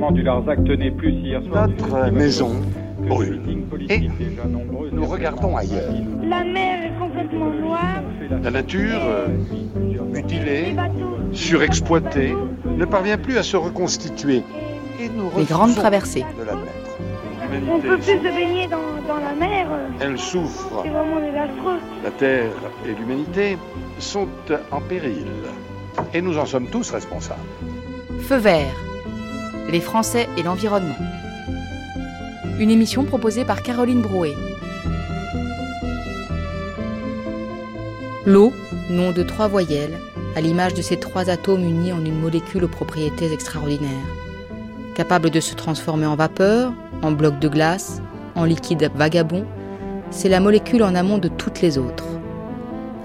rassemblement du Larzac tenait plus hier soir. Notre maison brûle. Et nous regardons ailleurs. La mer est complètement noire. La nature, euh, mutilée, surexploitée, ne parvient plus à se reconstituer. Et nous Les grandes traversées. de l'admettre. On peut plus se baigner dans, dans la mer. Elle souffre. C'est vraiment désastreux. La Terre et l'humanité sont en péril. Et nous en sommes tous responsables. Feu vert. Les Français et l'environnement. Une émission proposée par Caroline Brouet. L'eau, nom de trois voyelles, à l'image de ces trois atomes unis en une molécule aux propriétés extraordinaires. Capable de se transformer en vapeur, en bloc de glace, en liquide vagabond, c'est la molécule en amont de toutes les autres.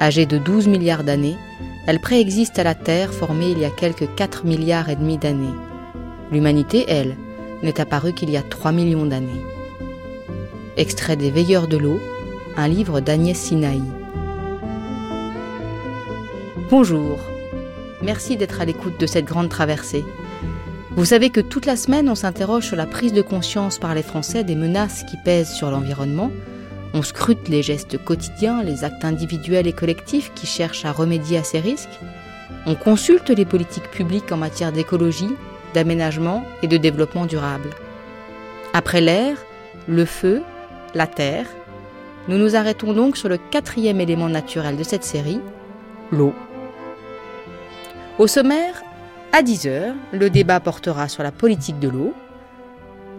Âgée de 12 milliards d'années, elle préexiste à la Terre formée il y a quelques 4 milliards et demi d'années. L'humanité, elle, n'est apparue qu'il y a 3 millions d'années. Extrait des Veilleurs de l'eau, un livre d'Agnès Sinaï. Bonjour. Merci d'être à l'écoute de cette grande traversée. Vous savez que toute la semaine, on s'interroge sur la prise de conscience par les Français des menaces qui pèsent sur l'environnement. On scrute les gestes quotidiens, les actes individuels et collectifs qui cherchent à remédier à ces risques. On consulte les politiques publiques en matière d'écologie, d'aménagement et de développement durable. Après l'air, le feu, la terre, nous nous arrêtons donc sur le quatrième élément naturel de cette série, l'eau. Au sommaire, à 10h, le débat portera sur la politique de l'eau.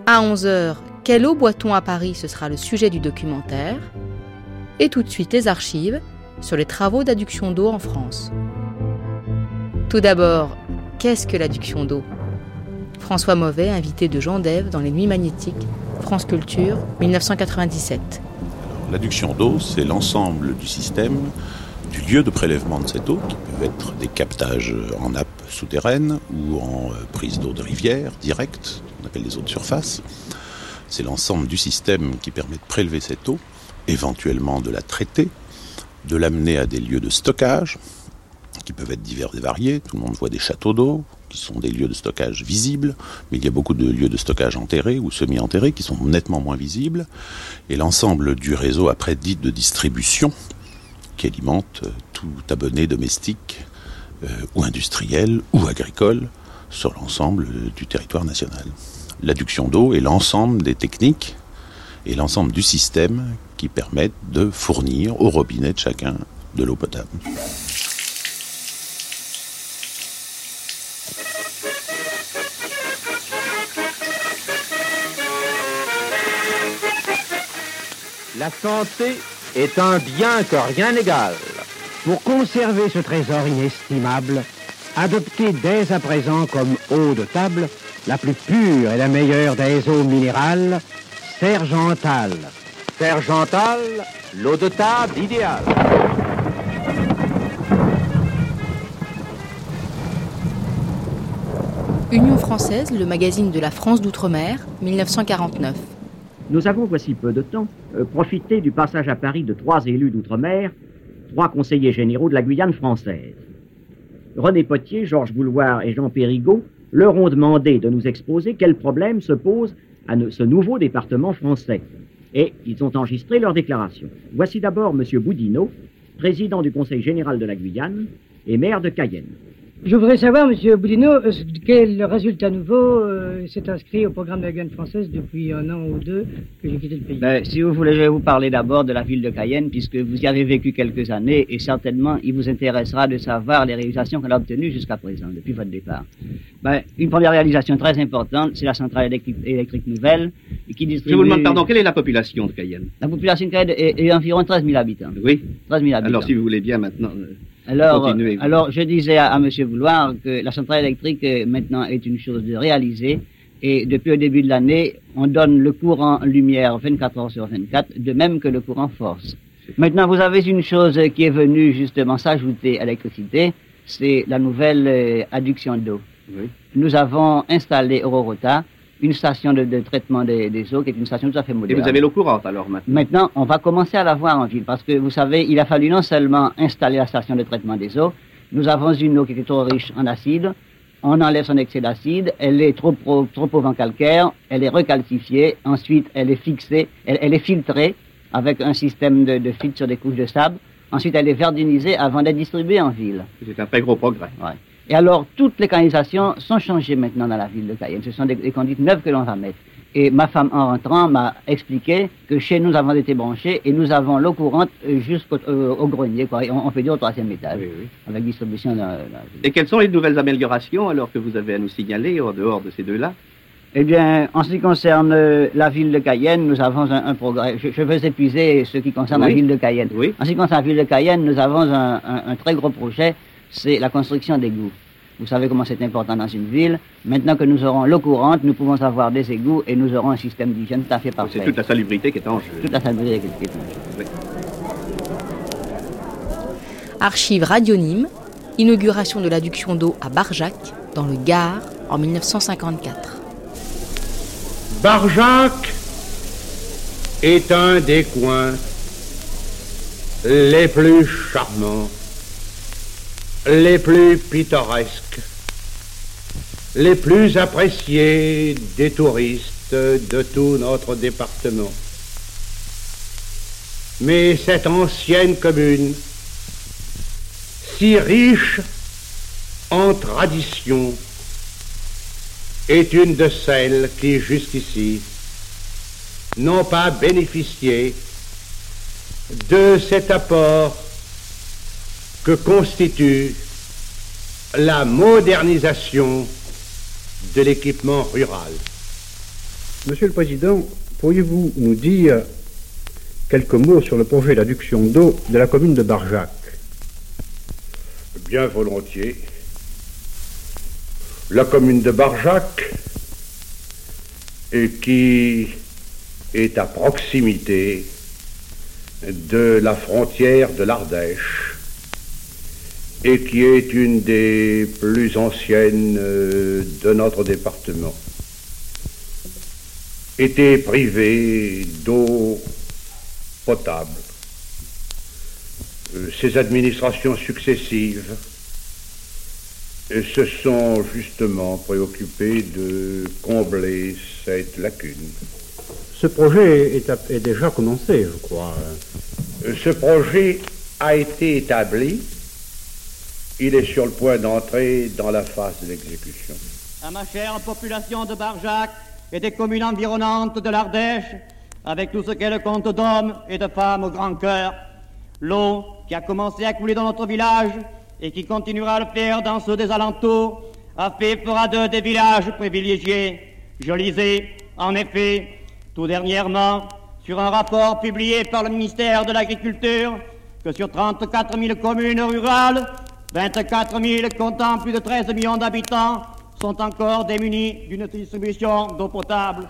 À 11h, quelle eau boit-on à Paris? Ce sera le sujet du documentaire. Et tout de suite, les archives sur les travaux d'adduction d'eau en France. Tout d'abord, qu'est-ce que l'adduction d'eau? François Mauvais, invité de Jean Dève dans Les Nuits Magnétiques, France Culture, 1997. L'adduction d'eau, c'est l'ensemble du système, du lieu de prélèvement de cette eau, qui peuvent être des captages en nappe souterraine ou en euh, prise d'eau de rivière directe, on appelle les eaux de surface. C'est l'ensemble du système qui permet de prélever cette eau, éventuellement de la traiter, de l'amener à des lieux de stockage, qui peuvent être divers et variés. Tout le monde voit des châteaux d'eau, sont des lieux de stockage visibles, mais il y a beaucoup de lieux de stockage enterrés ou semi-enterrés qui sont nettement moins visibles. Et l'ensemble du réseau après dit de distribution, qui alimente euh, tout abonné domestique euh, ou industriel ou agricole sur l'ensemble euh, du territoire national. L'adduction d'eau est l'ensemble des techniques et l'ensemble du système qui permettent de fournir au robinet de chacun de l'eau potable. La santé est un bien que rien n'égale. Pour conserver ce trésor inestimable, adoptez dès à présent comme eau de table la plus pure et la meilleure des eaux minérales, Sergental. Sergental, l'eau de table idéale. Union française, le magazine de la France d'outre-mer, 1949. Nous avons, voici peu de temps, euh, profité du passage à Paris de trois élus d'outre-mer, trois conseillers généraux de la Guyane française. René Potier, Georges Bouloir et Jean Périgaud leur ont demandé de nous exposer quels problèmes se posent à ce nouveau département français. Et ils ont enregistré leur déclaration. Voici d'abord M. Boudinot, président du Conseil général de la Guyane et maire de Cayenne. Je voudrais savoir, Monsieur Boudinot, euh, quel résultat nouveau euh, s'est inscrit au programme de la Guyane française depuis un an ou deux que j'ai quitté le pays? Ben, si vous voulez, je vais vous parler d'abord de la ville de Cayenne, puisque vous y avez vécu quelques années, et certainement, il vous intéressera de savoir les réalisations qu'elle a obtenues jusqu'à présent, depuis votre départ. Ben, une première réalisation très importante, c'est la centrale électrique, électrique nouvelle, qui distribue... Je vous demande pardon, quelle est la population de Cayenne? La population de Cayenne est, est environ 13 000 habitants. Oui. 13 000 habitants. Alors, si vous voulez bien maintenant. Alors, alors je disais à, à M. Vouloir que la centrale électrique euh, maintenant est une chose de réaliser. Et depuis le début de l'année, on donne le courant lumière 24 heures sur 24, de même que le courant force. Maintenant, vous avez une chose qui est venue justement s'ajouter à l'électricité, c'est la nouvelle euh, adduction d'eau. Oui. Nous avons installé au Rorota une station de, de traitement des, des eaux qui est une station tout à fait Et moderne. vous avez l'eau courante alors maintenant. Maintenant, on va commencer à la voir en ville parce que vous savez, il a fallu non seulement installer la station de traitement des eaux, nous avons une eau qui était trop riche en acide, on enlève son excès d'acide, elle est trop, trop, trop pauvre en calcaire, elle est recalcifiée, ensuite elle est fixée, elle, elle est filtrée avec un système de, de filtre sur des couches de sable, ensuite elle est verdinisée avant d'être distribuée en ville. C'est un très gros progrès. Ouais. Et alors, toutes les canalisations sont changées maintenant dans la ville de Cayenne. Ce sont des, des conduites neuves que l'on va mettre. Et ma femme, en rentrant, m'a expliqué que chez nous, nous avons été branchés et nous avons l'eau courante jusqu'au euh, au grenier. Quoi. On, on fait dire au troisième étage, Oui, oui. avec distribution. Dans, dans- Et quelles sont les nouvelles améliorations alors que vous avez à nous signaler en dehors de ces deux-là? Eh bien, en ce qui concerne euh, la ville de Cayenne, nous avons un, un progrès. Je, je veux épuiser ce qui concerne Oui. la ville de Cayenne. Oui. En ce qui concerne la ville de Cayenne, nous avons un, un- un très gros projet, c'est la construction d'égouts. Vous savez comment c'est important dans une ville. Maintenant que nous aurons l'eau courante, nous pouvons avoir des égouts et nous aurons un système d'hygiène tout à fait parfait. C'est toute la salubrité qui est en jeu. Toute la salubrité qui est en jeu. Oui. Archive Radionyme, inauguration de l'adduction d'eau à Barjac, dans le Gard, en 1954. Barjac est un des coins les plus charmants, les plus pittoresques, les plus appréciés des touristes de tout notre département. Mais cette ancienne commune, si riche en traditions, est une de celles qui, jusqu'ici, n'ont pas bénéficié de cet apport que constitue la modernisation de l'équipement rural. Monsieur le Président, pourriez-vous nous dire quelques mots sur le projet d'adduction d'eau de la commune de Barjac? Bien volontiers. La commune de Barjac, et qui est à proximité de la frontière de l'Ardèche, et qui est une des plus anciennes euh, de notre département, était privée d'eau potable. Euh, Ces administrations successives euh, se sont justement préoccupées de combler cette lacune. Ce projet est, est déjà commencé, je crois. Euh, Ce projet a été établi. Il est sur le point d'entrer dans la phase de l'exécution. à ma chère population de Barjac et des communes environnantes de l'Ardèche, avec tout ce qu'elle compte d'hommes et de femmes au grand cœur. L'eau qui a commencé à couler dans notre village et qui continuera à le faire dans ceux des alentours a fait fera d'eux des villages privilégiés. Je lisais, en effet, tout dernièrement, sur un rapport publié par le ministère de l'Agriculture, que sur 34 000 communes rurales, 24 000 comptant plus de 13 millions d'habitants sont encore démunis d'une distribution d'eau potable.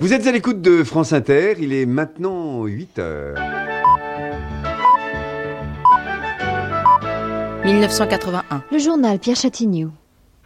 Vous êtes à l'écoute de France Inter, il est maintenant 8 heures. 1981. Le journal Pierre Chatignou.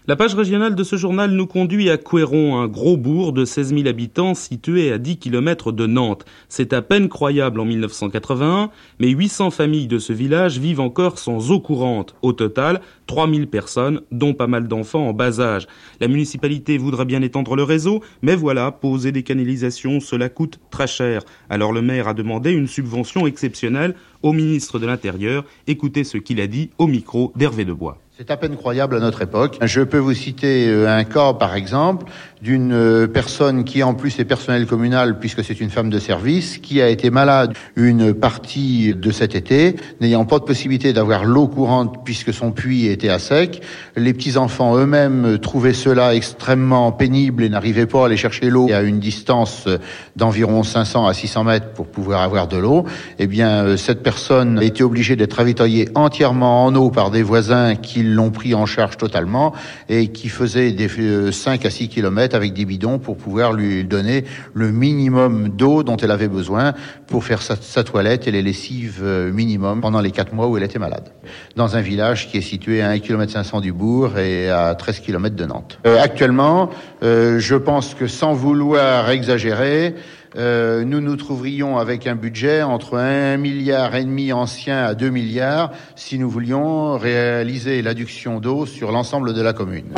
La page régionale de ce journal nous conduit à Couéron, un gros bourg de 16 000 habitants situé à 10 km de Nantes. C'est à peine croyable en 1981, mais 800 familles de ce village vivent encore sans eau courante. Au total, 3 000 personnes, dont pas mal d'enfants en bas âge. La municipalité voudrait bien étendre le réseau, mais voilà, poser des canalisations, cela coûte très cher. Alors le maire a demandé une subvention exceptionnelle au ministre de l'Intérieur. Écoutez ce qu'il a dit au micro d'Hervé Debois. C'est à peine croyable à notre époque. Je peux vous citer euh, un cas, par exemple, d'une euh, personne qui en plus est personnel communal, puisque c'est une femme de service, qui a été malade une partie de cet été, n'ayant pas de possibilité d'avoir l'eau courante puisque son puits était à sec. Les petits-enfants eux-mêmes euh, trouvaient cela extrêmement pénible et n'arrivaient pas à aller chercher l'eau à une distance d'environ 500 à 600 mètres pour pouvoir avoir de l'eau. Eh bien, cette personne a été obligée d'être ravitaillée entièrement en eau par des voisins qui l'ont pris en charge totalement et qui faisaient des euh, 5 à 6 kilomètres avec des bidons pour pouvoir lui donner le minimum d'eau dont elle avait besoin pour faire sa, sa toilette et les lessives euh, minimum pendant les 4 mois où elle était malade. Dans un village qui est situé à 1 km 500 du bourg et à 13 km de Nantes. Euh, actuellement, euh, je pense que sans vouloir exagérer, euh, nous nous trouverions avec un budget entre 1 milliard et demi ancien à 2 milliards si nous voulions réaliser l'adduction d'eau sur l'ensemble de la commune.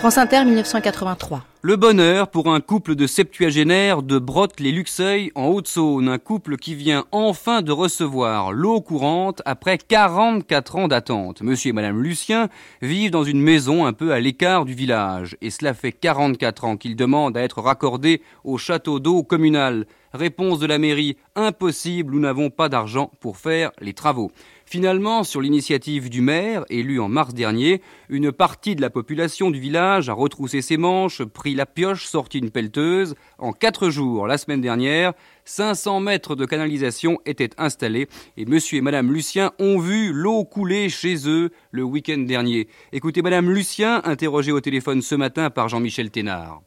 France Inter 1983. Le bonheur pour un couple de septuagénaires de Brotte-les-Luxeuil en Haute-Saône, un couple qui vient enfin de recevoir l'eau courante après 44 ans d'attente. Monsieur et madame Lucien vivent dans une maison un peu à l'écart du village et cela fait 44 ans qu'ils demandent à être raccordés au château d'eau communal. Réponse de la mairie, impossible, nous n'avons pas d'argent pour faire les travaux. Finalement, sur l'initiative du maire, élu en mars dernier, une partie de la population du village a retroussé ses manches, pris la pioche, sorti une pelleteuse. En quatre jours, la semaine dernière, 500 mètres de canalisation étaient installés et monsieur et madame Lucien ont vu l'eau couler chez eux le week-end dernier. Écoutez madame Lucien, interrogée au téléphone ce matin par Jean-Michel Thénard.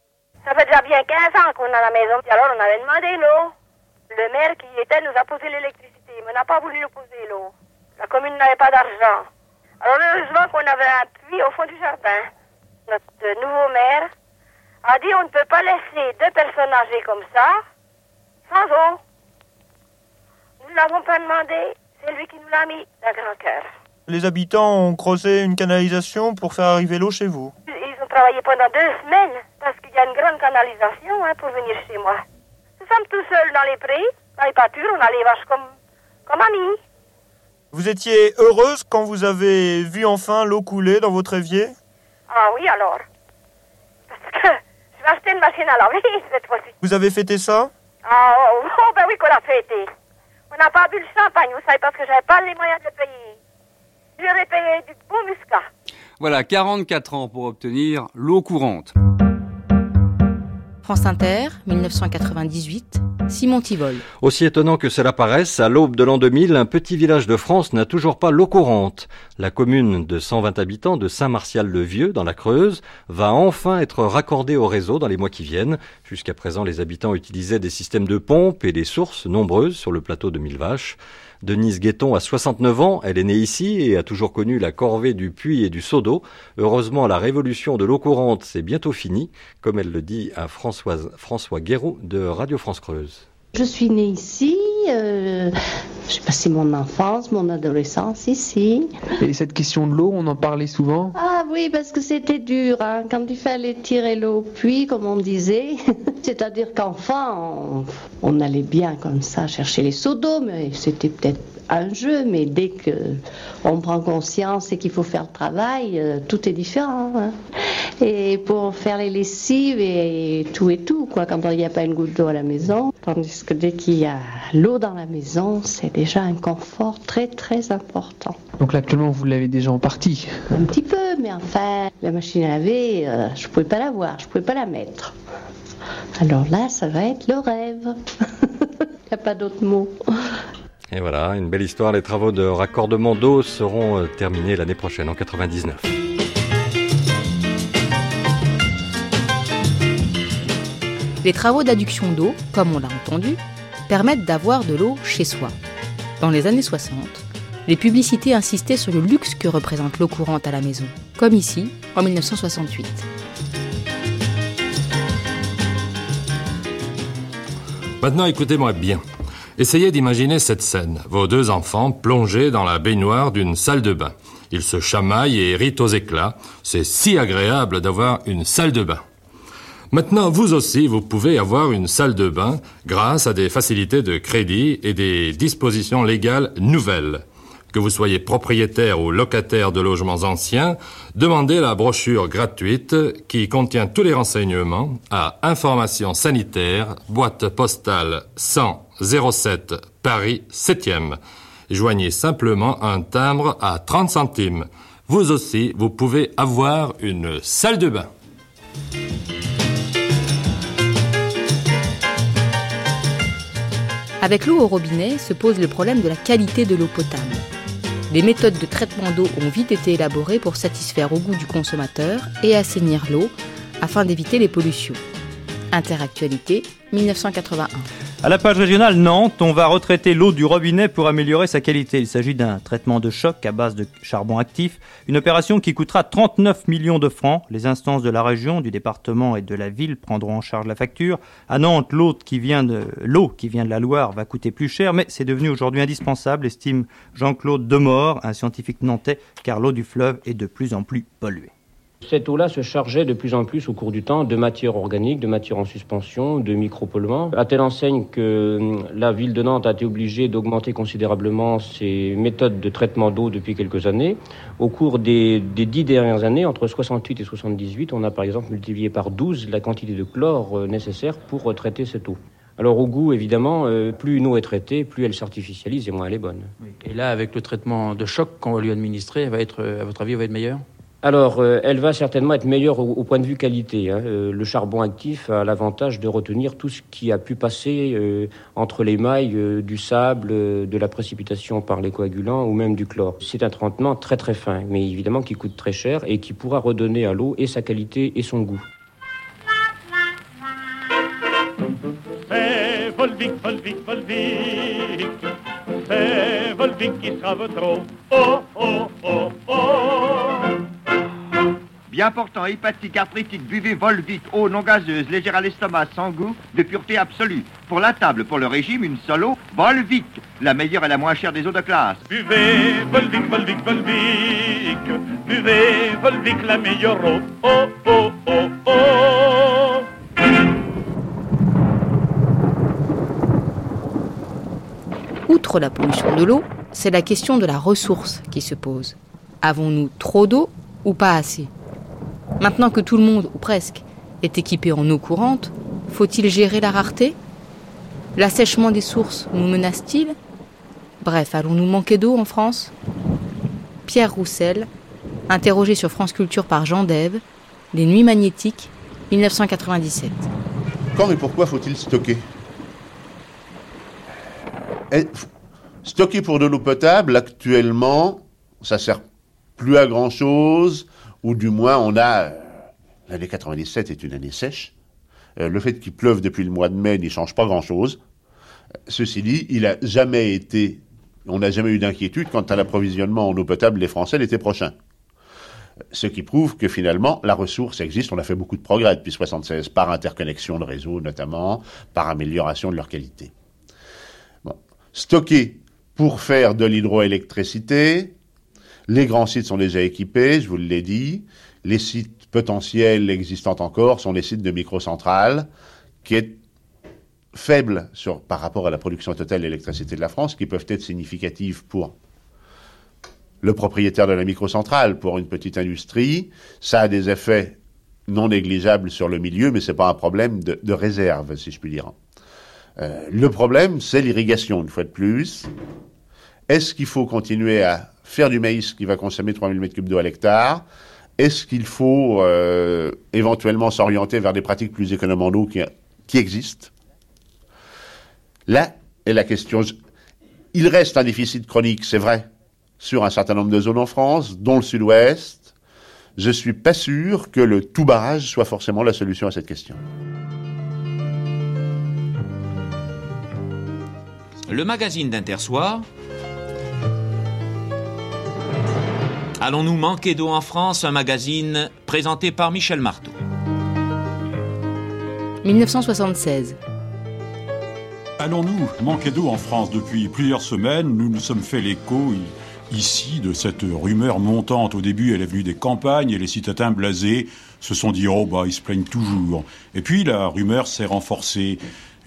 Ça fait déjà bien 15 ans qu'on a la maison, alors on avait demandé l'eau. Le maire qui y était nous a posé l'électricité, mais n'a pas voulu nous poser l'eau. La commune n'avait pas d'argent. Alors heureusement qu'on avait un puits au fond du jardin. Notre nouveau maire a dit on ne peut pas laisser deux personnes âgées comme ça sans eau. Nous ne l'avons pas demandé, c'est lui qui nous l'a mis d'un grand cœur. Les habitants ont creusé une canalisation pour faire arriver l'eau chez vous. Ils ont travaillé pendant deux semaines parce qu'il y a une grande canalisation hein, pour venir chez moi. Nous sommes tous seuls dans les prés, dans les pâtures, on a les vaches comme, comme amis. Vous étiez heureuse quand vous avez vu enfin l'eau couler dans votre évier? Ah oui, alors. Parce que je vais acheter une machine à laver cette fois-ci. Vous avez fêté ça? Ah oh, oh, ben oui qu'on l'a fêté. On n'a pas bu le champagne, vous savez, parce que j'avais pas les moyens de le payer. J'aurais payé du bon muscat. Voilà, 44 ans pour obtenir l'eau courante. France Inter, 1998, Simon Tivol. Aussi étonnant que cela paraisse, à l'aube de l'an 2000, un petit village de France n'a toujours pas l'eau courante. La commune de 120 habitants de Saint-Martial-le-Vieux, dans la Creuse, va enfin être raccordée au réseau dans les mois qui viennent. Jusqu'à présent, les habitants utilisaient des systèmes de pompes et des sources nombreuses sur le plateau de Millevaches. Denise Guetton a 69 ans, elle est née ici et a toujours connu la corvée du puits et du seau d'eau. Heureusement, la révolution de l'eau courante, c'est bientôt fini, comme elle le dit à Françoise, François Guéraud de Radio France Creuse. Je suis née ici, euh, j'ai passé mon enfance, mon adolescence ici. Et cette question de l'eau, on en parlait souvent Ah oui, parce que c'était dur, hein, quand il fallait tirer l'eau au puits, comme on disait. C'est-à-dire qu'enfant, on, on, allait bien comme ça chercher les seaux d'eau, mais c'était peut-être un jeu, mais dès que on prend conscience et qu'il faut faire le travail, euh, tout est différent. Hein. Et pour faire les lessives et tout et tout, quoi, quand il n'y a pas une goutte d'eau à la maison, tandis que dès qu'il y a l'eau dans la maison, c'est déjà un confort très très important. Donc là, actuellement, vous l'avez déjà en partie Un petit peu, mais enfin, la machine à laver, euh, je pouvais pas la voir, je pouvais pas la mettre. Alors là, ça va être le rêve. Il n'y a pas d'autre mot. Et voilà, une belle histoire. Les travaux de raccordement d'eau seront euh, terminés l'année prochaine, en 99. Les travaux d'adduction d'eau, comme on l'a entendu, permettent d'avoir de l'eau chez soi. Dans les années 60, les publicités insistaient sur le luxe que représente l'eau courante à la maison, comme ici, en 1968. Maintenant, écoutez-moi bien. Essayez d'imaginer cette scène. Vos deux enfants plongés dans la baignoire d'une salle de bain. Ils se chamaillent et rient aux éclats. C'est si agréable d'avoir une salle de bain. Maintenant, vous aussi, vous pouvez avoir une salle de bain grâce à des facilités de crédit et des dispositions légales nouvelles. Que vous soyez propriétaire ou locataire de logements anciens, demandez la brochure gratuite qui contient tous les renseignements à Information sanitaire, boîte postale 100 07 Paris 7e. Joignez simplement un timbre à 30 centimes. Vous aussi, vous pouvez avoir une salle de bain. Avec l'eau au robinet se pose le problème de la qualité de l'eau potable. Des méthodes de traitement d'eau ont vite été élaborées pour satisfaire au goût du consommateur et assainir l'eau afin d'éviter les pollutions. Interactualité 1981. À la page régionale Nantes, on va retraiter l'eau du robinet pour améliorer sa qualité. Il s'agit d'un traitement de choc à base de charbon actif, une opération qui coûtera 39 millions de francs. Les instances de la région, du département et de la ville prendront en charge la facture. À Nantes, l'eau qui vient de l'eau qui vient de la Loire va coûter plus cher, mais c'est devenu aujourd'hui indispensable, estime Jean-Claude Demort, un scientifique nantais, car l'eau du fleuve est de plus en plus polluée. Cette eau-là se chargeait de plus en plus au cours du temps de matières organiques, de matières en suspension, de micropolluants, à telle enseigne que hum, la ville de Nantes a été obligée d'augmenter considérablement ses méthodes de traitement d'eau depuis quelques années. Au cours des, dix dernières années, entre 68 et 78, on a par exemple multiplié par 12 la quantité de chlore euh, nécessaire pour traiter cette eau. Alors au goût, évidemment, euh, plus une eau est traitée, plus elle s'artificialise et moins elle est bonne. Et là, avec le traitement de choc qu'on va lui administrer, elle va être, euh, à votre avis, elle va être meilleure? Alors, euh, elle va certainement être meilleure au, point de vue qualité. Hein. Euh, le charbon actif a l'avantage de retenir tout ce qui a pu passer euh, entre les mailles du sable, de la précipitation par les coagulants ou même du chlore. C'est un traitement très très fin, mais évidemment qui coûte très cher et qui pourra redonner à l'eau et sa qualité et son goût. Bien portant, hépatique, arthritique, buvez Volvic, eau non gazeuse, légère à l'estomac, sans goût, de pureté absolue. Pour la table, pour le régime, une seule eau, Volvic, la meilleure et la moins chère des eaux de classe. Buvez Volvic, Volvic, Volvic, buvez Volvic, la meilleure eau. Oh, oh, oh, oh. Outre la pollution de l'eau, c'est la question de la ressource qui se pose. Avons-nous trop d'eau ou pas assez? Maintenant que tout le monde, ou presque, est équipé en eau courante, faut-il gérer la rareté? L'assèchement des sources nous menace-t-il? Bref, allons-nous manquer d'eau en France? Pierre Roussel, interrogé sur France Culture par Jean Dève, Les Nuits magnétiques, 1997. Quand et pourquoi faut-il stocker? Eh, Stocker pour de l'eau potable, actuellement, ça sert plus à grand chose ou du moins on a... Euh, l'année 97 est une année sèche. Euh, le fait qu'il pleuve depuis le mois de mai n'y change pas grand-chose. Ceci dit, il n'a jamais été... On n'a jamais eu d'inquiétude quant à l'approvisionnement en eau potable des Français l'été prochain. Ce qui prouve que finalement, la ressource existe. On a fait beaucoup de progrès depuis 76 par interconnexion de réseaux notamment, par amélioration de leur qualité. Stocker pour faire de l'hydroélectricité, les grands sites sont déjà équipés, je vous l'ai dit. Les sites potentiels existants encore sont les sites de microcentrales, qui est faible sur, par rapport à la production totale d'électricité de la France, qui peuvent être significatives pour le propriétaire de la microcentrale, pour une petite industrie. Ça a des effets non négligeables sur le milieu, mais ce n'est pas un problème de, réserve, si je puis dire. Euh, le problème, c'est l'irrigation, une fois de plus. Est-ce qu'il faut continuer à faire du maïs qui va consommer 3000 m3 d'eau à l'hectare Est-ce qu'il faut euh, éventuellement s'orienter vers des pratiques plus économes en eau qui, qui existent? Là est la question. Il reste un déficit chronique, c'est vrai, sur un certain nombre de zones en France, dont le sud-ouest. Je ne suis pas sûr que le tout barrage soit forcément la solution à cette question. Le magazine d'Intersoir Allons-nous manquer d'eau en France Un magazine présenté par Michel Marteau. 1976. Allons-nous manquer d'eau en France Depuis plusieurs semaines, nous nous sommes fait l'écho ici de cette rumeur montante. Au début, elle est venue des campagnes et les citadins blasés se sont dit oh bah ils se plaignent toujours. Et puis la rumeur s'est renforcée.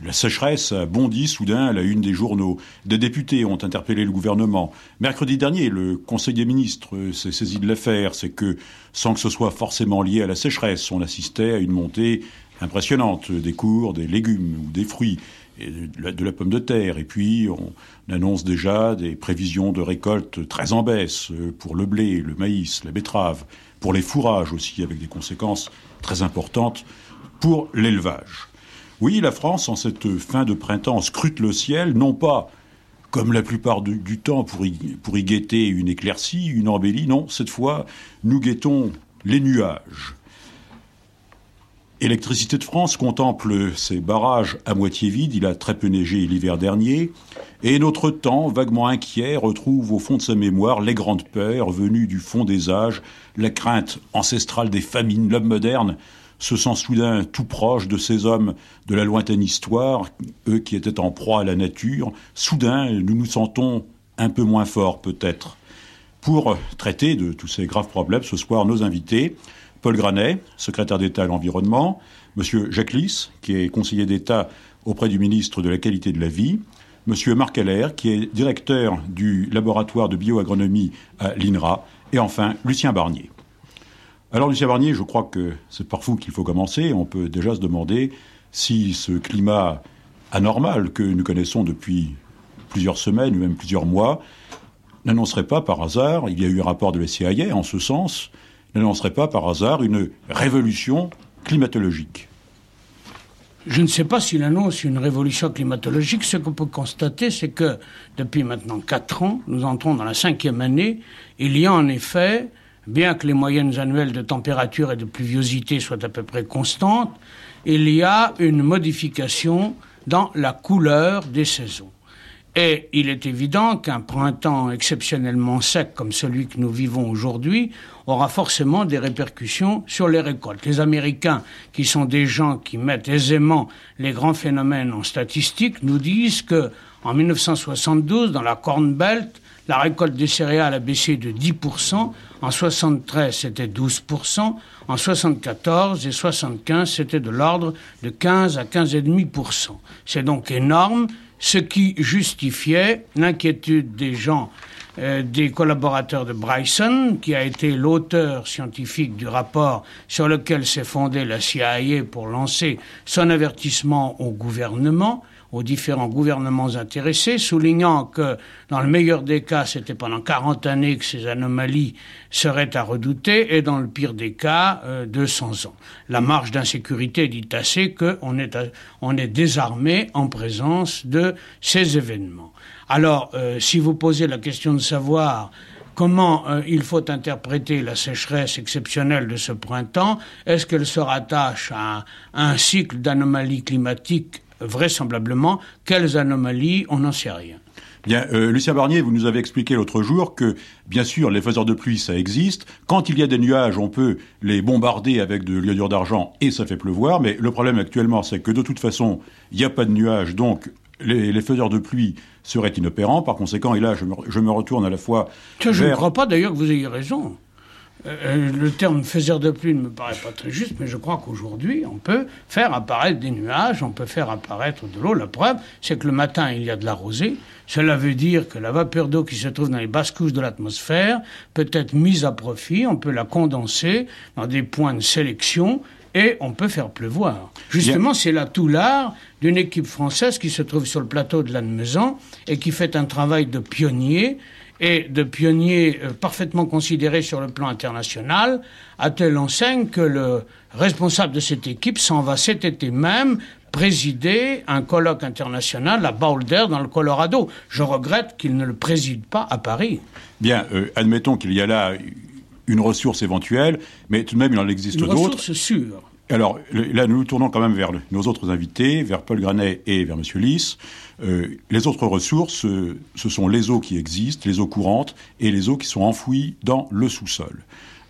La sécheresse a bondi soudain à la une des journaux. Des députés ont interpellé le gouvernement. Mercredi dernier, le Conseil des ministres s'est saisi de l'affaire. C'est que, sans que ce soit forcément lié à la sécheresse, on assistait à une montée impressionnante des cours, des légumes ou des fruits, et de la, pomme de terre. Et puis, on annonce déjà des prévisions de récolte très en baisse pour le blé, le maïs, la betterave, pour les fourrages aussi, avec des conséquences très importantes pour l'élevage. Oui, la France, en cette fin de printemps, scrute le ciel, non pas comme la plupart du, temps pour y, guetter une éclaircie, une embellie, non, cette fois, nous guettons les nuages. Électricité de France contemple ses barrages à moitié vides, il a très peu neigé l'hiver dernier, et notre temps, vaguement inquiet, retrouve au fond de sa mémoire les grandes peurs venues du fond des âges, la crainte ancestrale des famines, l'homme moderne se sent soudain tout proche de ces hommes de la lointaine histoire, eux qui étaient en proie à la nature, soudain nous nous sentons un peu moins forts peut-être. Pour traiter de tous ces graves problèmes, ce soir, nos invités, Paul Granet, secrétaire d'État à l'environnement, Monsieur Jacques Lys, qui est conseiller d'État auprès du ministre de la qualité de la vie, Monsieur Marc Heller, qui est directeur du laboratoire de bioagronomie à l'INRA, et enfin Lucien Barnier. Alors Lucien Barnier, je crois que c'est par vous qu'il faut commencer. On peut déjà se demander si ce climat anormal que nous connaissons depuis plusieurs semaines ou même plusieurs mois n'annoncerait pas par hasard, il y a eu un rapport de la CIA en ce sens, n'annoncerait pas par hasard une révolution climatologique je ne sais pas s'il annonce une révolution climatologique. Ce qu'on peut constater, c'est que depuis maintenant quatre ans, nous entrons dans la cinquième année. Il y a en effet, bien que les moyennes annuelles de température et de pluviosité soient à peu près constantes, il y a une modification dans la couleur des saisons. Et il est évident qu'un printemps exceptionnellement sec comme celui que nous vivons aujourd'hui aura forcément des répercussions sur les récoltes. Les Américains, qui sont des gens qui mettent aisément les grands phénomènes en statistique, nous disent que en 1972, dans la Corn Belt, la récolte des céréales a baissé de 10%, en 73 c'était 12%, en 74 et 75 c'était de l'ordre de 15 à 15,5%. C'est donc énorme ce qui justifiait l'inquiétude des gens, euh, des collaborateurs de Bryson, qui a été l'auteur scientifique du rapport sur lequel s'est fondée la CIA pour lancer son avertissement au gouvernement, aux différents gouvernements intéressés, soulignant que dans le meilleur des cas, c'était pendant 40 années que ces anomalies seraient à redouter, et dans le pire des cas, 200 euh, ans. La marge d'insécurité dit assez qu'on est, on est désarmé en présence de ces événements. Alors, euh, si vous posez la question de savoir comment euh, il faut interpréter la sécheresse exceptionnelle de ce printemps, est-ce qu'elle se rattache à un cycle d'anomalies climatiques vraisemblablement. Quelles anomalies On n'en sait rien. Bien, euh, Lucien Barnier, vous nous avez expliqué l'autre jour que, bien sûr, les faiseurs de pluie, ça existe. Quand il y a des nuages, on peut les bombarder avec de l'iodure d'argent et ça fait pleuvoir. Mais le problème actuellement, c'est que de toute façon, il n'y a pas de nuages, donc les, les, faiseurs de pluie seraient inopérants. Par conséquent, et là, je me, je me retourne à la fois. Je ne crois pas d'ailleurs que vous ayez raison. Euh, euh, le terme faiseur de pluie ne me paraît pas très juste, mais je crois qu'aujourd'hui, on peut faire apparaître des nuages, on peut faire apparaître de l'eau. La preuve, c'est que le matin, il y a de la rosée. Cela veut dire que la vapeur d'eau qui se trouve dans les basses couches de l'atmosphère peut être mise à profit, on peut la condenser dans des points de sélection et on peut faire pleuvoir. Justement, c'est là tout l'art d'une équipe française qui se trouve sur le plateau de Lannemezan et qui fait un travail de pionnier et de pionniers euh, parfaitement considérés sur le plan international, à telle enseigne que le responsable de cette équipe s'en va cet été même présider un colloque international à Boulder, dans le Colorado. Je regrette qu'il ne le préside pas à Paris. Bien, euh, admettons qu'il y a là une ressource éventuelle, mais tout de même il en existe d'autres. Une ressource sûre. Alors là, nous nous tournons quand même vers nos autres invités, vers Paul Granet et vers M. Lys. Euh, les autres ressources, euh, ce sont les eaux qui existent, les eaux courantes, et les eaux qui sont enfouies dans le sous-sol.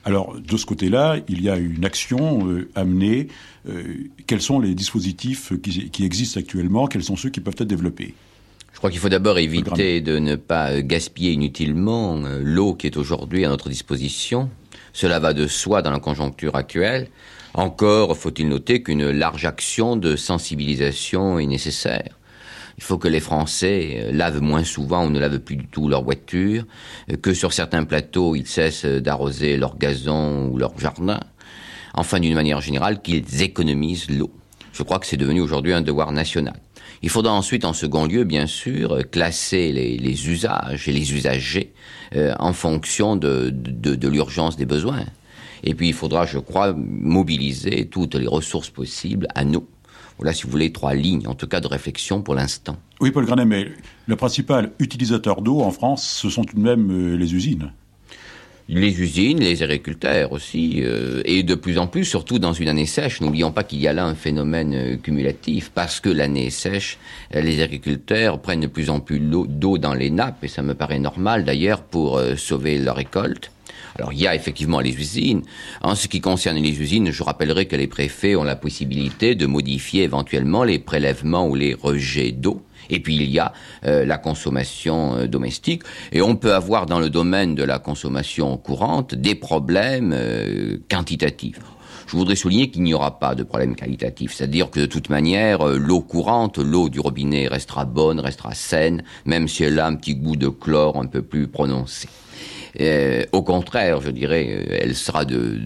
Alors, de ce côté-là, il y a une action euh, amenée. quels sont les dispositifs qui, qui, existent actuellement Quels sont ceux qui peuvent être développés? Je crois qu'il faut d'abord éviter de ne pas gaspiller inutilement l'eau qui est aujourd'hui à notre disposition. Cela va de soi dans la conjoncture actuelle. Encore faut-il noter qu'une large action de sensibilisation est nécessaire. Il faut que les Français euh, lavent moins souvent ou ne lavent plus du tout leur voiture, euh, que sur certains plateaux ils cessent d'arroser leur gazon ou leur jardin. Enfin, d'une manière générale, qu'ils économisent l'eau. Je crois que c'est devenu aujourd'hui un devoir national. Il faudra ensuite, en second lieu, bien sûr, classer les, usages et les usagers euh, en fonction de, de l'urgence des besoins. Et puis il faudra, je crois, mobiliser toutes les ressources possibles à nous. Voilà, si vous voulez, trois lignes, en tout cas, de réflexion pour l'instant. Oui, Paul Granet, mais le principal utilisateur d'eau en France, ce sont tout de même euh, les usines. les usines, les agriculteurs aussi, euh, et de plus en plus, surtout dans une année sèche. N'oublions pas qu'il y a là un phénomène euh, cumulatif, parce que l'année sèche, euh, les agriculteurs prennent de plus en plus d'eau dans les nappes, et ça me paraît normal d'ailleurs pour sauver leur récolte. Alors il y a effectivement les usines. En ce qui concerne les usines, je rappellerai que les préfets ont la possibilité de modifier éventuellement les prélèvements ou les rejets d'eau. Et puis il y a euh, la consommation euh, domestique. Et on peut avoir dans le domaine de la consommation courante des problèmes euh, quantitatifs. Je voudrais souligner qu'il n'y aura pas de problème qualitatif, c'est-à-dire que de toute manière, euh, l'eau courante, l'eau du robinet restera bonne, restera saine, même si elle a un petit goût de chlore un peu plus prononcé. Euh, au contraire, je dirais, euh, elle sera de,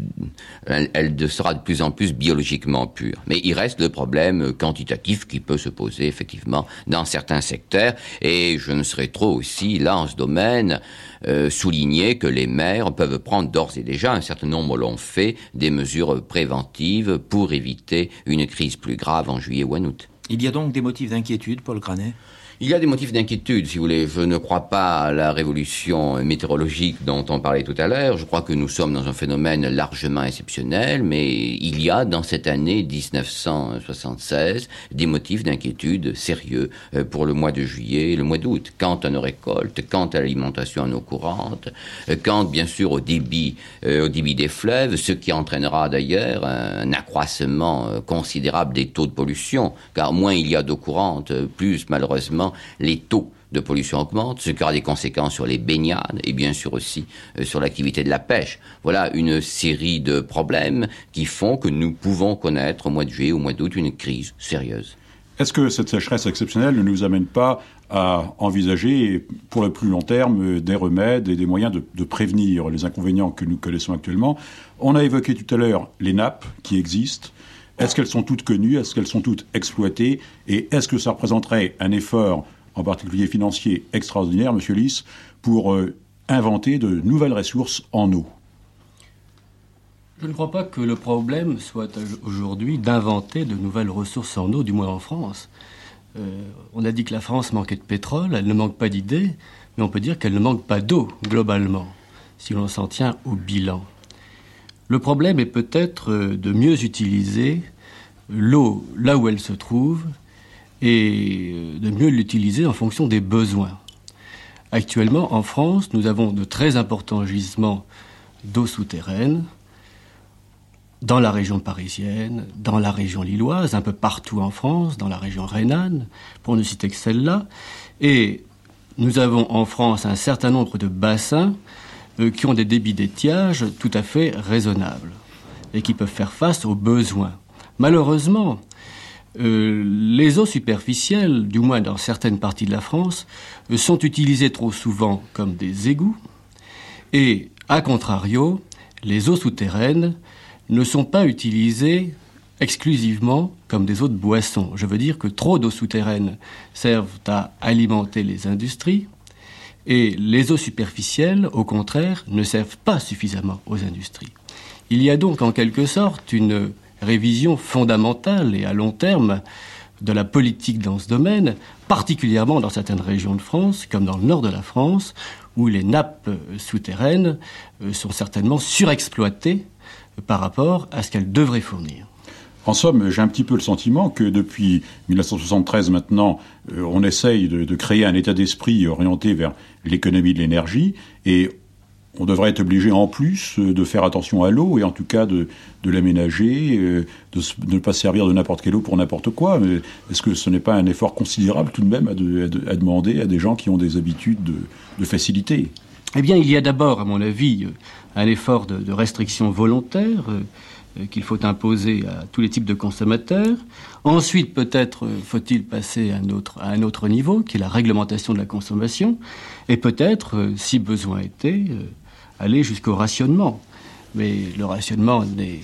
elle, sera de plus en plus biologiquement pure. Mais il reste le problème quantitatif qui peut se poser effectivement dans certains secteurs. Et je ne serais trop aussi là en ce domaine euh, souligner que les maires peuvent prendre d'ores et déjà, un certain nombre l'ont fait, des mesures préventives pour éviter une crise plus grave en juillet ou en août. Il y a donc des motifs d'inquiétude, Paul Granet? Il y a des motifs d'inquiétude, si vous voulez. Je ne crois pas à la révolution météorologique dont on parlait tout à l'heure. Je crois que nous sommes dans un phénomène largement exceptionnel, mais il y a dans cette année 1976 des motifs d'inquiétude sérieux euh, pour le mois de juillet et le mois d'août. Quant à nos récoltes, quant à l'alimentation en eau courante, euh, quant bien sûr au débit, euh, au débit des fleuves, ce qui entraînera d'ailleurs un accroissement considérable des taux de pollution, car moins il y a d'eau courante, plus malheureusement les taux de pollution augmentent, ce qui aura des conséquences sur les baignades et bien sûr aussi euh, sur l'activité de la pêche. Voilà une série de problèmes qui font que nous pouvons connaître au mois de juillet, au mois d'août, une crise sérieuse. Est-ce que cette sécheresse exceptionnelle ne nous amène pas à envisager pour le plus long terme des remèdes et des moyens de prévenir les inconvénients que nous connaissons actuellement? On a évoqué tout à l'heure les nappes qui existent. Est-ce qu'elles sont toutes connues? Est-ce qu'elles sont toutes exploitées? Et est-ce que ça représenterait un effort, en particulier financier, extraordinaire, Monsieur Lys, pour euh, inventer de nouvelles ressources en eau? Je ne crois pas que le problème soit aujourd'hui d'inventer de nouvelles ressources en eau, du moins en France. Euh, on a dit que la France manquait de pétrole, elle ne manque pas d'idées, mais on peut dire qu'elle ne manque pas d'eau, globalement, si l'on s'en tient au bilan. Le problème est peut-être euh, de mieux utiliser l'eau là où elle se trouve et euh, de mieux l'utiliser en fonction des besoins. Actuellement, en France, nous avons de très importants gisements d'eau souterraine dans la région parisienne, dans la région lilloise, un peu partout en France, dans la région rhénane, pour ne citer que celle-là. Et nous avons en France un certain nombre de bassins qui ont des débits d'étiage tout à fait raisonnables et qui peuvent faire face aux besoins. Malheureusement, euh, les eaux superficielles, du moins dans certaines parties de la France, euh, sont utilisées trop souvent comme des égouts et, à contrario, les eaux souterraines ne sont pas utilisées exclusivement comme des eaux de boisson. Je veux dire que trop d'eau souterraines servent à alimenter les industries et les eaux superficielles, au contraire, ne servent pas suffisamment aux industries. Il y a donc en quelque sorte une révision fondamentale et à long terme de la politique dans ce domaine, particulièrement dans certaines régions de France, comme dans le nord de la France, où les nappes souterraines euh, sont certainement surexploitées par rapport à ce qu'elles devraient fournir. En somme, j'ai un petit peu le sentiment que depuis 1973 maintenant, euh, on essaye de, créer un état d'esprit orienté vers l'économie de l'énergie et on devrait être obligé en plus euh, de faire attention à l'eau et en tout cas de, l'aménager, euh, de, ne pas se servir de n'importe quelle eau pour n'importe quoi. Est-ce que ce n'est pas un effort considérable tout de même à, de- à de- à demander à des gens qui ont des habitudes de, facilité? Eh bien, il y a d'abord, à mon avis, un effort de, restriction volontaire qu'il faut imposer à tous les types de consommateurs. Ensuite, peut-être euh, faut-il passer à un, autre, à un autre niveau, qui est la réglementation de la consommation, et peut-être, euh, si besoin était, euh, aller jusqu'au rationnement. Mais le rationnement n'est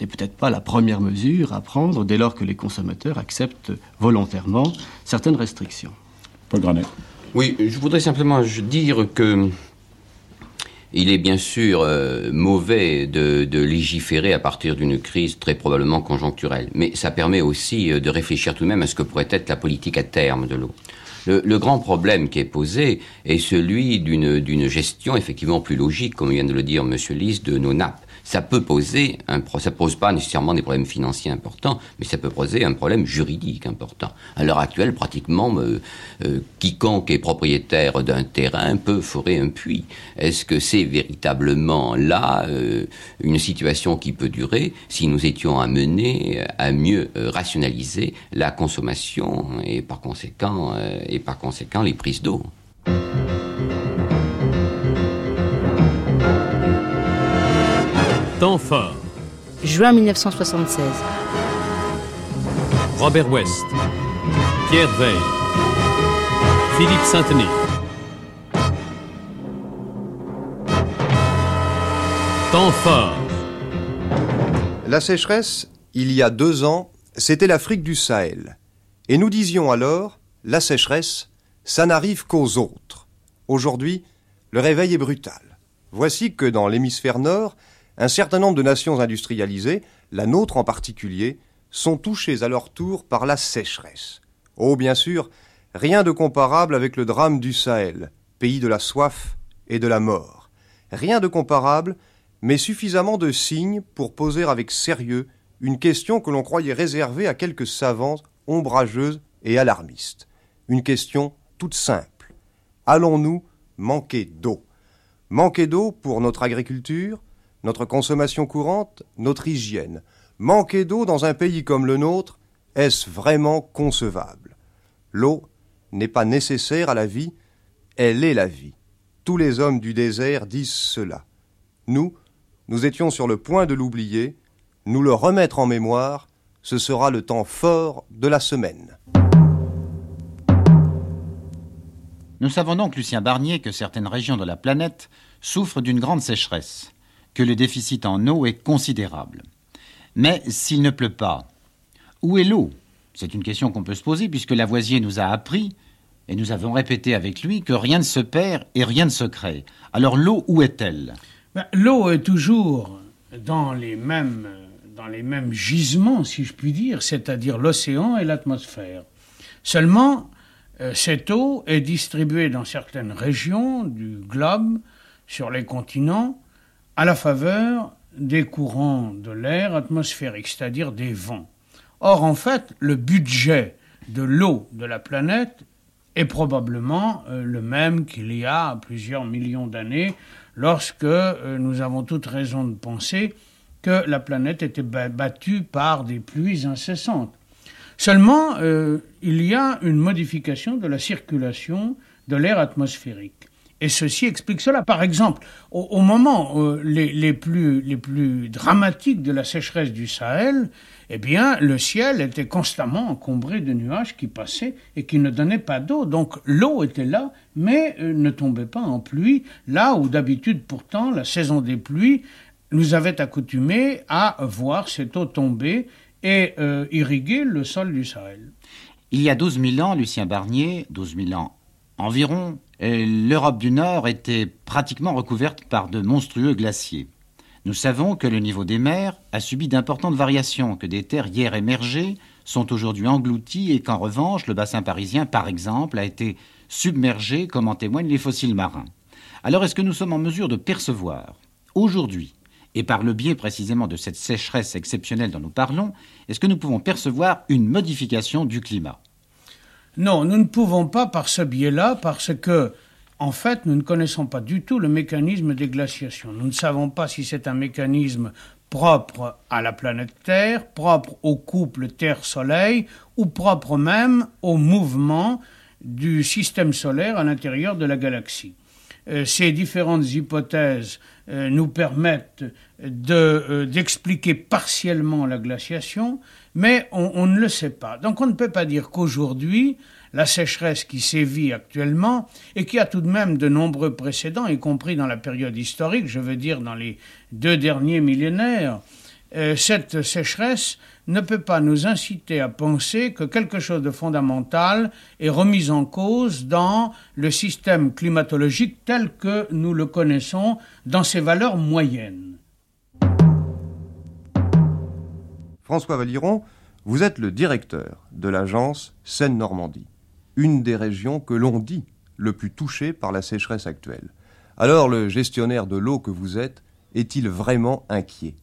peut-être pas la première mesure à prendre dès lors que les consommateurs acceptent volontairement certaines restrictions. Paul Granet. Oui, je voudrais simplement dire que il est bien sûr euh, mauvais de, légiférer à partir d'une crise très probablement conjoncturelle, mais ça permet aussi euh, de réfléchir tout de même à ce que pourrait être la politique à terme de l'eau. Le, le grand problème qui est posé est celui d'une gestion effectivement plus logique, comme vient de le dire Monsieur Lys, de nos nappes ça peut poser un ça pose pas nécessairement des problèmes financiers importants, mais ça peut poser un problème juridique important. À l'heure actuelle, pratiquement, euh, euh, quiconque est propriétaire d'un terrain peut forer un puits. Est-ce que c'est véritablement là euh, une situation qui peut durer si nous étions amenés à mieux euh, rationaliser la consommation et par conséquent euh, et par conséquent les prises d'eau? Temps fort. Juin 1976. Robert West. Pierre Veil. Philippe Saint-Denis. Temps fort. La sécheresse, il y a deux ans, c'était l'Afrique du Sahel. Et nous disions alors, la sécheresse, ça n'arrive qu'aux autres. Aujourd'hui, le réveil est brutal. Voici que dans l'hémisphère nord, un certain nombre de nations industrialisées, la nôtre en particulier, sont touchées à leur tour par la sécheresse. Oh, bien sûr, rien de comparable avec le drame du Sahel, pays de la soif et de la mort. Rien de comparable, mais suffisamment de signes pour poser avec sérieux une question que l'on croyait réservée à quelques savants ombrageuses et alarmistes. Une question toute simple. Allons-nous manquer d'eau? Manquer d'eau pour notre agriculture, notre consommation courante, notre hygiène. Manquer d'eau dans un pays comme le nôtre, est-ce vraiment concevable? L'eau n'est pas nécessaire à la vie, elle est la vie. Tous les hommes du désert disent cela. Nous, nous étions sur le point de l'oublier, nous le remettre en mémoire, ce sera le temps fort de la semaine. Nous savons donc, Lucien Barnier, que certaines régions de la planète souffrent d'une grande sécheresse, que le déficit en eau est considérable. Mais s'il ne pleut pas, où est l'eau? C'est une question qu'on peut se poser puisque Lavoisier nous a appris, et nous avons répété avec lui, que rien ne se perd et rien ne se crée. Alors l'eau, où est-elle? Ben, L'eau est toujours dans les mêmes dans les mêmes gisements, si je puis dire, c'est-à-dire l'océan et l'atmosphère. Seulement, euh, cette eau est distribuée dans certaines régions du globe, sur les continents, à la faveur des courants de l'air atmosphérique, c'est-à-dire des vents. Or, en fait, le budget de l'eau de la planète est probablement euh, le même qu'il y a plusieurs millions d'années, lorsque euh, nous avons toute raison de penser que la planète était battue par des pluies incessantes. Seulement, euh, il y a une modification de la circulation de l'air atmosphérique. Et ceci explique cela. Par exemple, au, moment euh, les, les, plus, les plus dramatiques de la sécheresse du Sahel, eh bien, le ciel était constamment encombré de nuages qui passaient et qui ne donnaient pas d'eau. Donc, l'eau était là, mais euh, ne tombait pas en pluie, là où d'habitude, pourtant, la saison des pluies nous avait accoutumés à voir cette eau tomber et euh, irriguer le sol du Sahel. Il y a 12 000 ans, Lucien Barnier, 12 000 ans environ, l'Europe du Nord était pratiquement recouverte par de monstrueux glaciers. Nous savons que le niveau des mers a subi d'importantes variations, que des terres hier émergées sont aujourd'hui englouties et qu'en revanche le bassin parisien, par exemple, a été submergé, comme en témoignent les fossiles marins. Alors est-ce que nous sommes en mesure de percevoir, aujourd'hui, et par le biais précisément de cette sécheresse exceptionnelle dont nous parlons, est-ce que nous pouvons percevoir une modification du climat? Non, nous ne pouvons pas par ce biais-là, parce que, en fait, nous ne connaissons pas du tout le mécanisme des glaciations. Nous ne savons pas si c'est un mécanisme propre à la planète Terre, propre au couple Terre-Soleil, ou propre même au mouvement du système solaire à l'intérieur de la galaxie. Euh, ces différentes hypothèses euh, nous permettent d'expliquer euh, partiellement la glaciation, mais on, ne le sait pas. Donc on ne peut pas dire qu'aujourd'hui, la sécheresse qui sévit actuellement et qui a tout de même de nombreux précédents, y compris dans la période historique, je veux dire dans les deux derniers millénaires, euh, cette sécheresse ne peut pas nous inciter à penser que quelque chose de fondamental est remis en cause dans le système climatologique tel que nous le connaissons dans ses valeurs moyennes. François Valiron, vous êtes le directeur de l'agence Seine-Normandie. une des régions que l'on dit le plus touchée par la sécheresse actuelle. Alors le gestionnaire de l'eau que vous êtes est-il vraiment inquiet?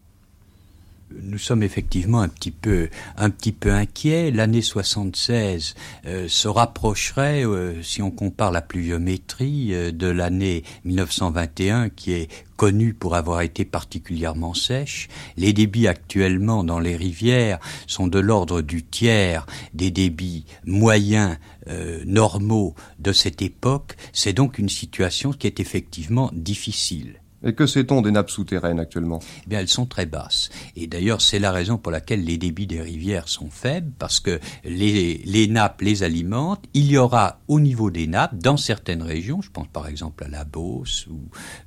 Nous sommes effectivement un petit peu, un petit peu inquiets. L'année 76 euh, se rapprocherait, euh, si on compare la pluviométrie, euh, de l'année 1921, qui est connue pour avoir été particulièrement sèche. Les débits actuellement dans les rivières sont de l'ordre du tiers des débits moyens normaux de cette époque. C'est donc une situation qui est effectivement difficile. Et que sait-on des nappes souterraines actuellement? Eh bien, elles sont très basses. Et d'ailleurs, c'est la raison pour laquelle les débits des rivières sont faibles, parce que les, les nappes les alimentent. Il y aura au niveau des nappes, dans certaines régions, je pense par exemple à la Beauce ou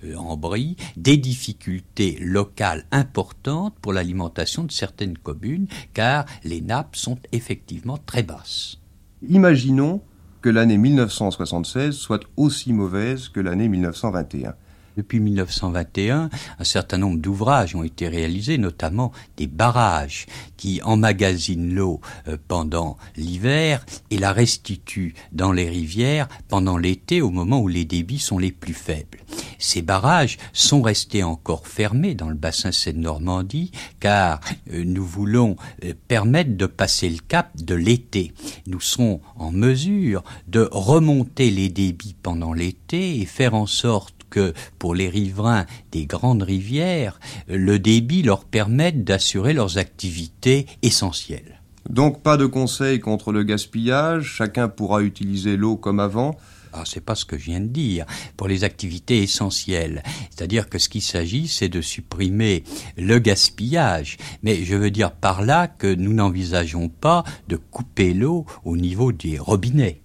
euh, en Brie, des difficultés locales importantes pour l'alimentation de certaines communes, car les nappes sont effectivement très basses. Imaginons que l'année 1976 soit aussi mauvaise que l'année 1921. Depuis 1921, un certain nombre d'ouvrages ont été réalisés, notamment des barrages qui emmagasinent l'eau euh, pendant l'hiver et la restituent dans les rivières pendant l'été au moment où les débits sont les plus faibles. Ces barrages sont restés encore fermés dans le bassin Seine-Normandie car euh, nous voulons euh, permettre de passer le cap de l'été. Nous serons en mesure de remonter les débits pendant l'été et faire en sorte que pour les riverains des grandes rivières, le débit leur permette d'assurer leurs activités essentielles. Donc pas de conseil contre le gaspillage, chacun pourra utiliser l'eau comme avant. Ah, c'est pas ce que je viens de dire. Pour les activités essentielles, c'est-à-dire que ce qu'il s'agit, c'est de supprimer le gaspillage. Mais je veux dire par là que nous n'envisageons pas de couper l'eau au niveau des robinets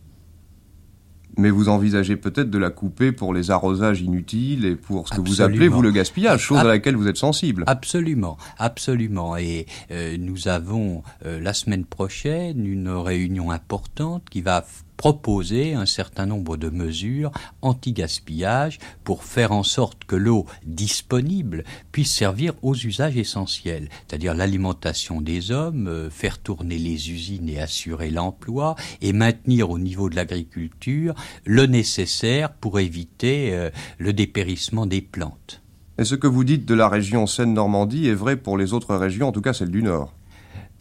mais vous envisagez peut-être de la couper pour les arrosages inutiles et pour ce que vous appelez, vous, le gaspillage, chose à laquelle vous êtes sensible. Absolument, absolument. Et euh, nous avons euh, la semaine prochaine une réunion importante qui va proposer un certain nombre de mesures anti-gaspillage pour faire en sorte que l'eau disponible puisse servir aux usages essentiels, c'est-à-dire l'alimentation des hommes, euh, faire tourner les usines et assurer l'emploi, et maintenir au niveau de l'agriculture le nécessaire pour éviter euh, le dépérissement des plantes. Et ce que vous dites de la région Seine-Normandie est vrai pour les autres régions, en tout cas celle du Nord.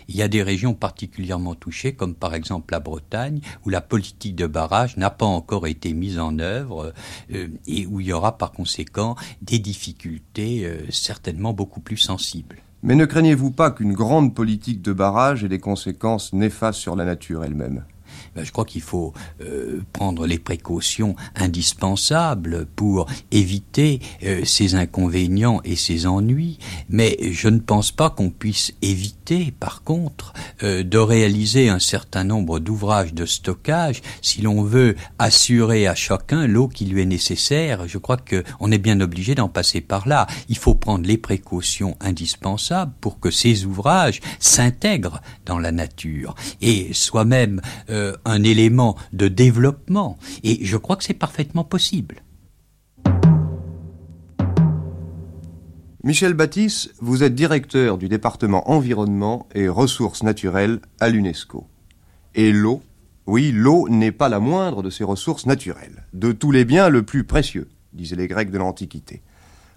Il y a des régions particulièrement touchées, comme par exemple la Bretagne, où la politique de barrage n'a pas encore été mise en œuvre euh, et où il y aura par conséquent des difficultés euh, certainement beaucoup plus sensibles. Mais ne craignez-vous pas qu'une grande politique de barrage ait des conséquences néfastes sur la nature elle-même? Je crois qu'il faut euh, prendre les précautions indispensables pour éviter euh, ces inconvénients et ces ennuis, mais je ne pense pas qu'on puisse éviter, par contre, euh, de réaliser un certain nombre d'ouvrages de stockage si l'on veut assurer à chacun l'eau qui lui est nécessaire. Je crois qu'on est bien obligé d'en passer par là. Il faut prendre les précautions indispensables pour que ces ouvrages s'intègrent dans la nature et soient même un élément de développement. Et je crois que c'est parfaitement possible. Michel Baptiste, vous êtes directeur du département environnement et ressources naturelles à l'UNESCO. Et l'eau, oui, l'eau n'est pas la moindre de ces ressources naturelles, de tous les biens le plus précieux, disaient les Grecs de l'Antiquité.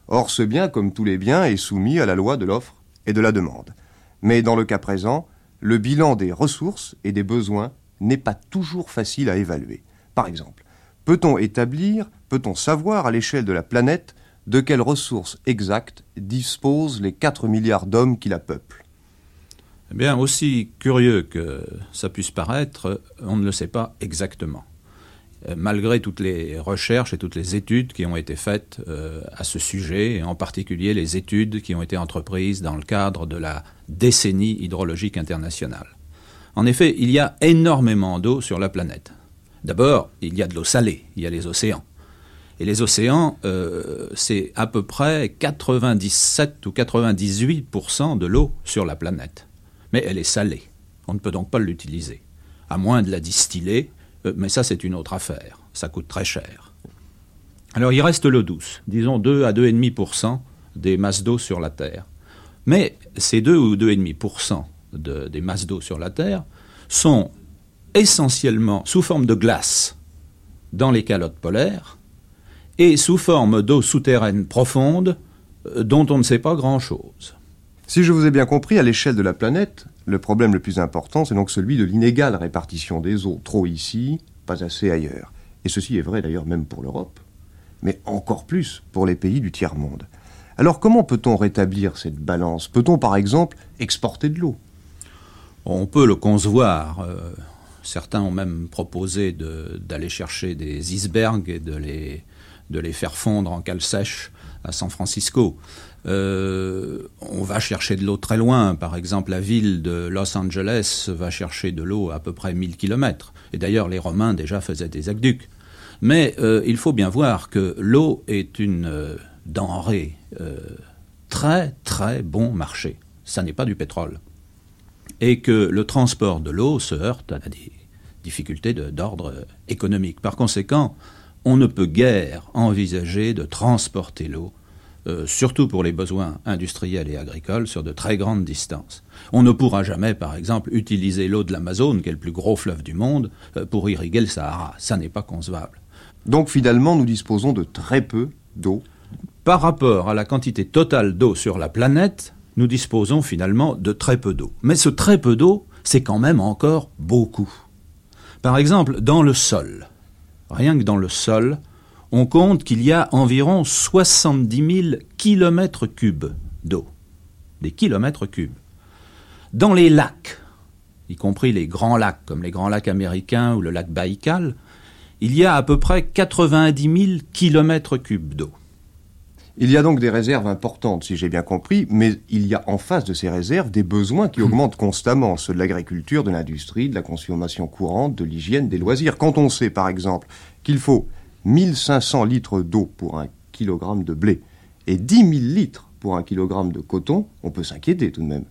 Or, ce bien, comme tous les biens, est soumis à la loi de l'offre et de la demande. Mais dans le cas présent, le bilan des ressources et des besoins n'est pas toujours facile à évaluer. Par exemple, peut-on établir, peut-on savoir à l'échelle de la planète de quelles ressources exactes disposent les 4 milliards d'hommes qui la peuplent? Eh bien, aussi curieux que ça puisse paraître, on ne le sait pas exactement. Euh, malgré toutes les recherches et toutes les études qui ont été faites euh, à ce sujet, et en particulier les études qui ont été entreprises dans le cadre de la décennie hydrologique internationale. En effet, il y a énormément d'eau sur la planète. D'abord, il y a de l'eau salée, il y a les océans. Et les océans, euh, c'est à peu près 97 ou 98% de l'eau sur la planète. Mais elle est salée. On ne peut donc pas l'utiliser. À moins de la distiller, euh, mais ça c'est une autre affaire. Ça coûte très cher. Alors il reste l'eau douce, disons 2 à 2,5% des masses d'eau sur la Terre. Mais ces 2 ou 2,5% des masses d'eau sur la Terre sont essentiellement sous forme de glace dans les calottes polaires et sous forme d'eau souterraine profonde euh, dont on ne sait pas grand-chose. Si je vous ai bien compris, à l'échelle de la planète, le problème le plus important, c'est donc celui de l'inégale répartition des eaux. Trop ici, pas assez ailleurs. Et ceci est vrai d'ailleurs même pour l'Europe, mais encore plus pour les pays du tiers-monde. Alors comment peut-on rétablir cette balance? Peut-on par exemple exporter de l'eau? On peut le concevoir. Euh, certains ont même proposé d'aller chercher des icebergs et de les, faire fondre en cale sèche à San Francisco. Euh, on va chercher de l'eau très loin. Par exemple, la ville de Los Angeles va chercher de l'eau à peu près 1000 km. Et d'ailleurs, les Romains déjà faisaient des aqueducs. Mais euh, il faut bien voir que l'eau est une denrée très très bon marché. Ça n'est pas du pétrole. Et que le transport de l'eau se heurte à des difficultés d'ordre économique. Par conséquent, on ne peut guère envisager de transporter l'eau euh, surtout pour les besoins industriels et agricoles, sur de très grandes distances. On ne pourra jamais, par exemple, utiliser l'eau de l'Amazone, qui est le plus gros fleuve du monde, euh, pour irriguer le Sahara. Ça n'est pas concevable. Donc finalement, nous disposons de très peu d'eau. Par rapport à la quantité totale d'eau sur la planète, nous disposons finalement de très peu d'eau. Mais ce très peu d'eau, c'est quand même encore beaucoup. Par exemple, dans le sol, rien que dans le sol, on compte qu'il y a environ 70 000 kilomètres cubes d'eau. Des kilomètres cubes. Dans les lacs, y compris les grands lacs, comme les grands lacs américains ou le lac Baïkal, il y a à peu près 90 000 kilomètres cubes d'eau. Il y a donc des réserves importantes, si j'ai bien compris, mais il y a en face de ces réserves des besoins qui augmentent constamment, ceux de l'agriculture, de l'industrie, de la consommation courante, de l'hygiène, des loisirs. Quand on sait, par exemple, qu'il faut 1500 litres d'eau pour un kilogramme de blé et 10 000 litres pour un kilogramme de coton, on peut s'inquiéter tout de même.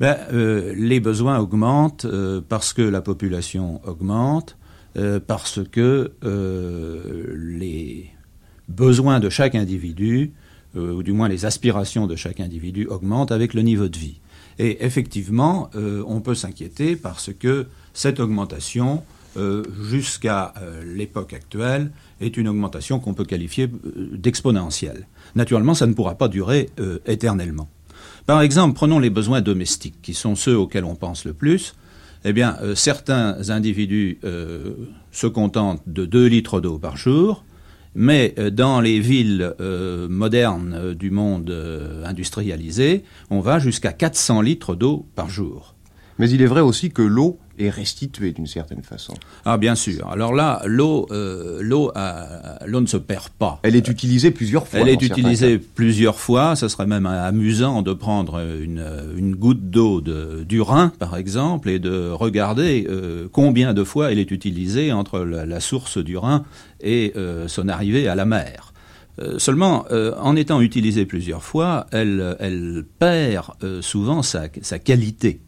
Ben, euh, les besoins augmentent euh, parce que la population augmente, euh, parce que les besoins de chaque individu, ou du moins les aspirations de chaque individu, augmentent avec le niveau de vie. Et effectivement, on peut s'inquiéter parce que cette augmentation euh, jusqu'à euh, l'époque actuelle est une augmentation qu'on peut qualifier euh, d'exponentielle. Naturellement, ça ne pourra pas durer éternellement. Par exemple, prenons les besoins domestiques, qui sont ceux auxquels on pense le plus. Eh bien, certains individus se contentent de 2 litres d'eau par jour, mais dans les villes modernes du monde industrialisé, on va jusqu'à 400 litres d'eau par jour. Mais il est vrai aussi que l'eau est restituée d'une certaine façon. Ah bien sûr. Alors là, l'eau, euh, l'eau, l'eau ne se perd pas. Elle est utilisée plusieurs fois. Elle est utilisée plusieurs fois. Ce serait même amusant de prendre une, une goutte d'eau du Rhin, par exemple, et de regarder euh, combien de fois elle est utilisée entre la, source du Rhin et euh, son arrivée à la mer. seulement, en étant utilisée plusieurs fois, elle, elle perd souvent sa, sa qualité.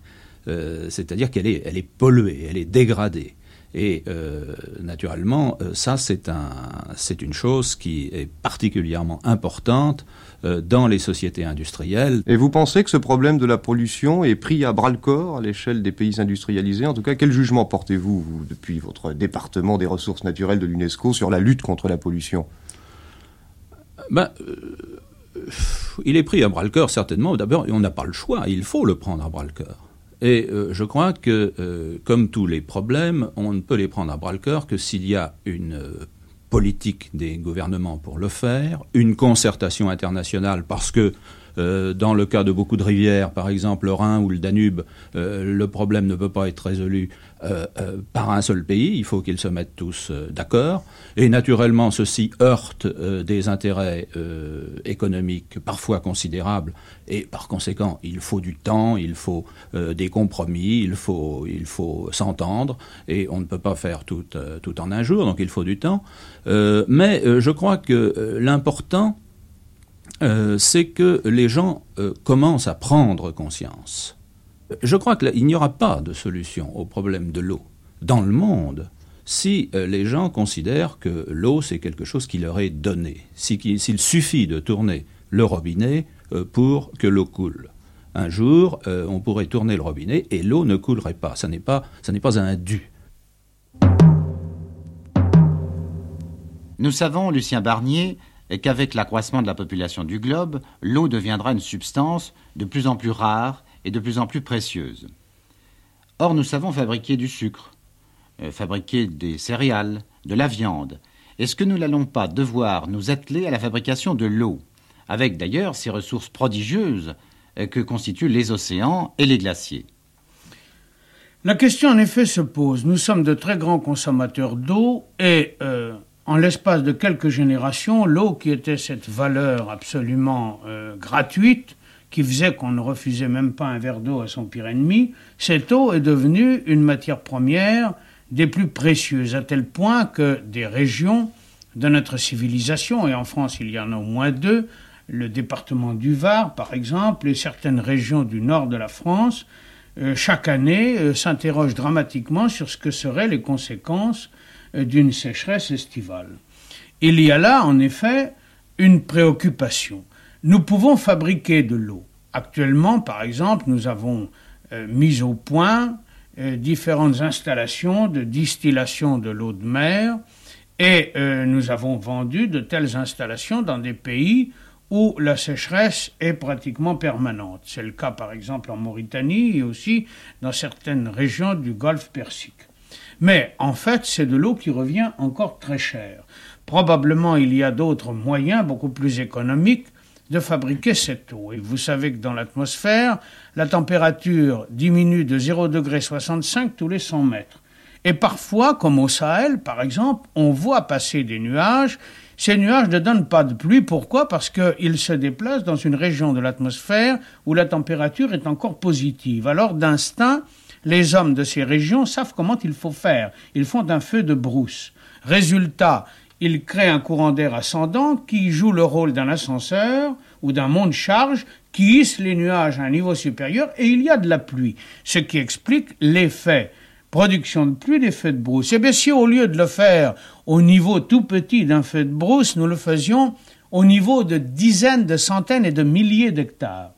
Euh, c'est-à-dire qu'elle est, elle est polluée, elle est dégradée. Et euh, naturellement, euh, ça, c'est un, une chose qui est particulièrement importante dans les sociétés industrielles. Et vous pensez que ce problème de la pollution est pris à bras-le-corps à l'échelle des pays industrialisés? En tout cas, quel jugement portez-vous, vous, depuis votre département des ressources naturelles de l'UNESCO, sur la lutte contre la pollution? Ben, Il est pris à bras-le-corps, certainement. D'abord, on n'a pas le choix, il faut le prendre à bras-le-corps. Et euh, je crois que, euh, comme tous les problèmes, on ne peut les prendre à bras-le-corps que s'il y a une euh, politique des gouvernements pour le faire, une concertation internationale, parce que dans le cas de beaucoup de rivières, par exemple le Rhin ou le Danube, le problème ne peut pas être résolu par un seul pays, il faut qu'ils se mettent tous d'accord. Et naturellement, ceci heurte des intérêts économiques parfois considérables, et par conséquent, il faut du temps, il faut des compromis, il faut, il faut s'entendre, et on ne peut pas faire tout, tout en un jour, donc il faut du temps. mais je crois que l'important, c'est que les gens commencent à prendre conscience je crois qu'il n'y aura pas de solution au problème de l'eau dans le monde si euh, les gens considèrent que l'eau, c'est quelque chose qui leur est donné, s'il suffit de tourner le robinet euh, euh, pour que l'eau coule. Un jour, euh, on pourrait tourner le robinet et l'eau ne coulerait pas. Ça n'est pas, ça pas un dû. Nous savons, Lucien Barnier, qu'avec l'accroissement de la population du globe, l'eau deviendra une substance de plus en plus rare et de plus en plus précieuse. Or, nous savons fabriquer du sucre, euh, fabriquer des céréales, de la viande. Est-ce que nous n'allons pas devoir nous atteler à la fabrication de l'eau? Avec d'ailleurs ces ressources prodigieuses euh, que constituent les océans et les glaciers La question en effet se pose. Nous sommes de très grands consommateurs d'eau et euh, en l'espace de quelques générations, l'eau qui était cette valeur absolument euh, gratuite, qui faisait qu'on ne refusait même pas un verre d'eau à son pire ennemi, cette eau est devenue une matière première des plus précieuses, à tel point que des régions de notre civilisation, et en France il y en a au moins deux, le département du Var par exemple, et certaines régions du nord de la France, euh, chaque année euh, s'interrogent dramatiquement sur ce que seraient les conséquences euh, d'une sécheresse estivale. Il y a là, en effet, une préoccupation. Nous pouvons fabriquer de l'eau. Actuellement, par exemple, nous avons mis au point différentes installations de distillation de l'eau de mer et nous avons vendu de telles installations dans des pays où la sécheresse est pratiquement permanente. C'est le cas par exemple en Mauritanie et aussi dans certaines régions du golfe Persique. Mais en fait, c'est de l'eau qui revient encore très cher. Probablement, il y a d'autres moyens beaucoup plus économiques de fabriquer cette eau. Et vous savez que dans l'atmosphère, la température diminue de 0 degré 65 tous les 100 mètres. Et parfois, comme au Sahel, par exemple, on voit passer des nuages. Ces nuages ne donnent pas de pluie. Pourquoi? Parce qu'ils se déplacent dans une région de l'atmosphère où la température est encore positive. Alors, d'instinct, les hommes de ces régions savent comment il faut faire. Ils font un feu de brousse. Résultat, ils créent un courant d'air ascendant qui joue le rôle d'un ascenseur ou d'un monte-charge qui hisse les nuages à un niveau supérieur et il y a de la pluie. Ce qui explique l'effet production de pluie des feux de brousse. Et bien si au lieu de le faire au niveau tout petit d'un feu de brousse, nous le faisions au niveau de dizaines, de centaines et de milliers d'hectares,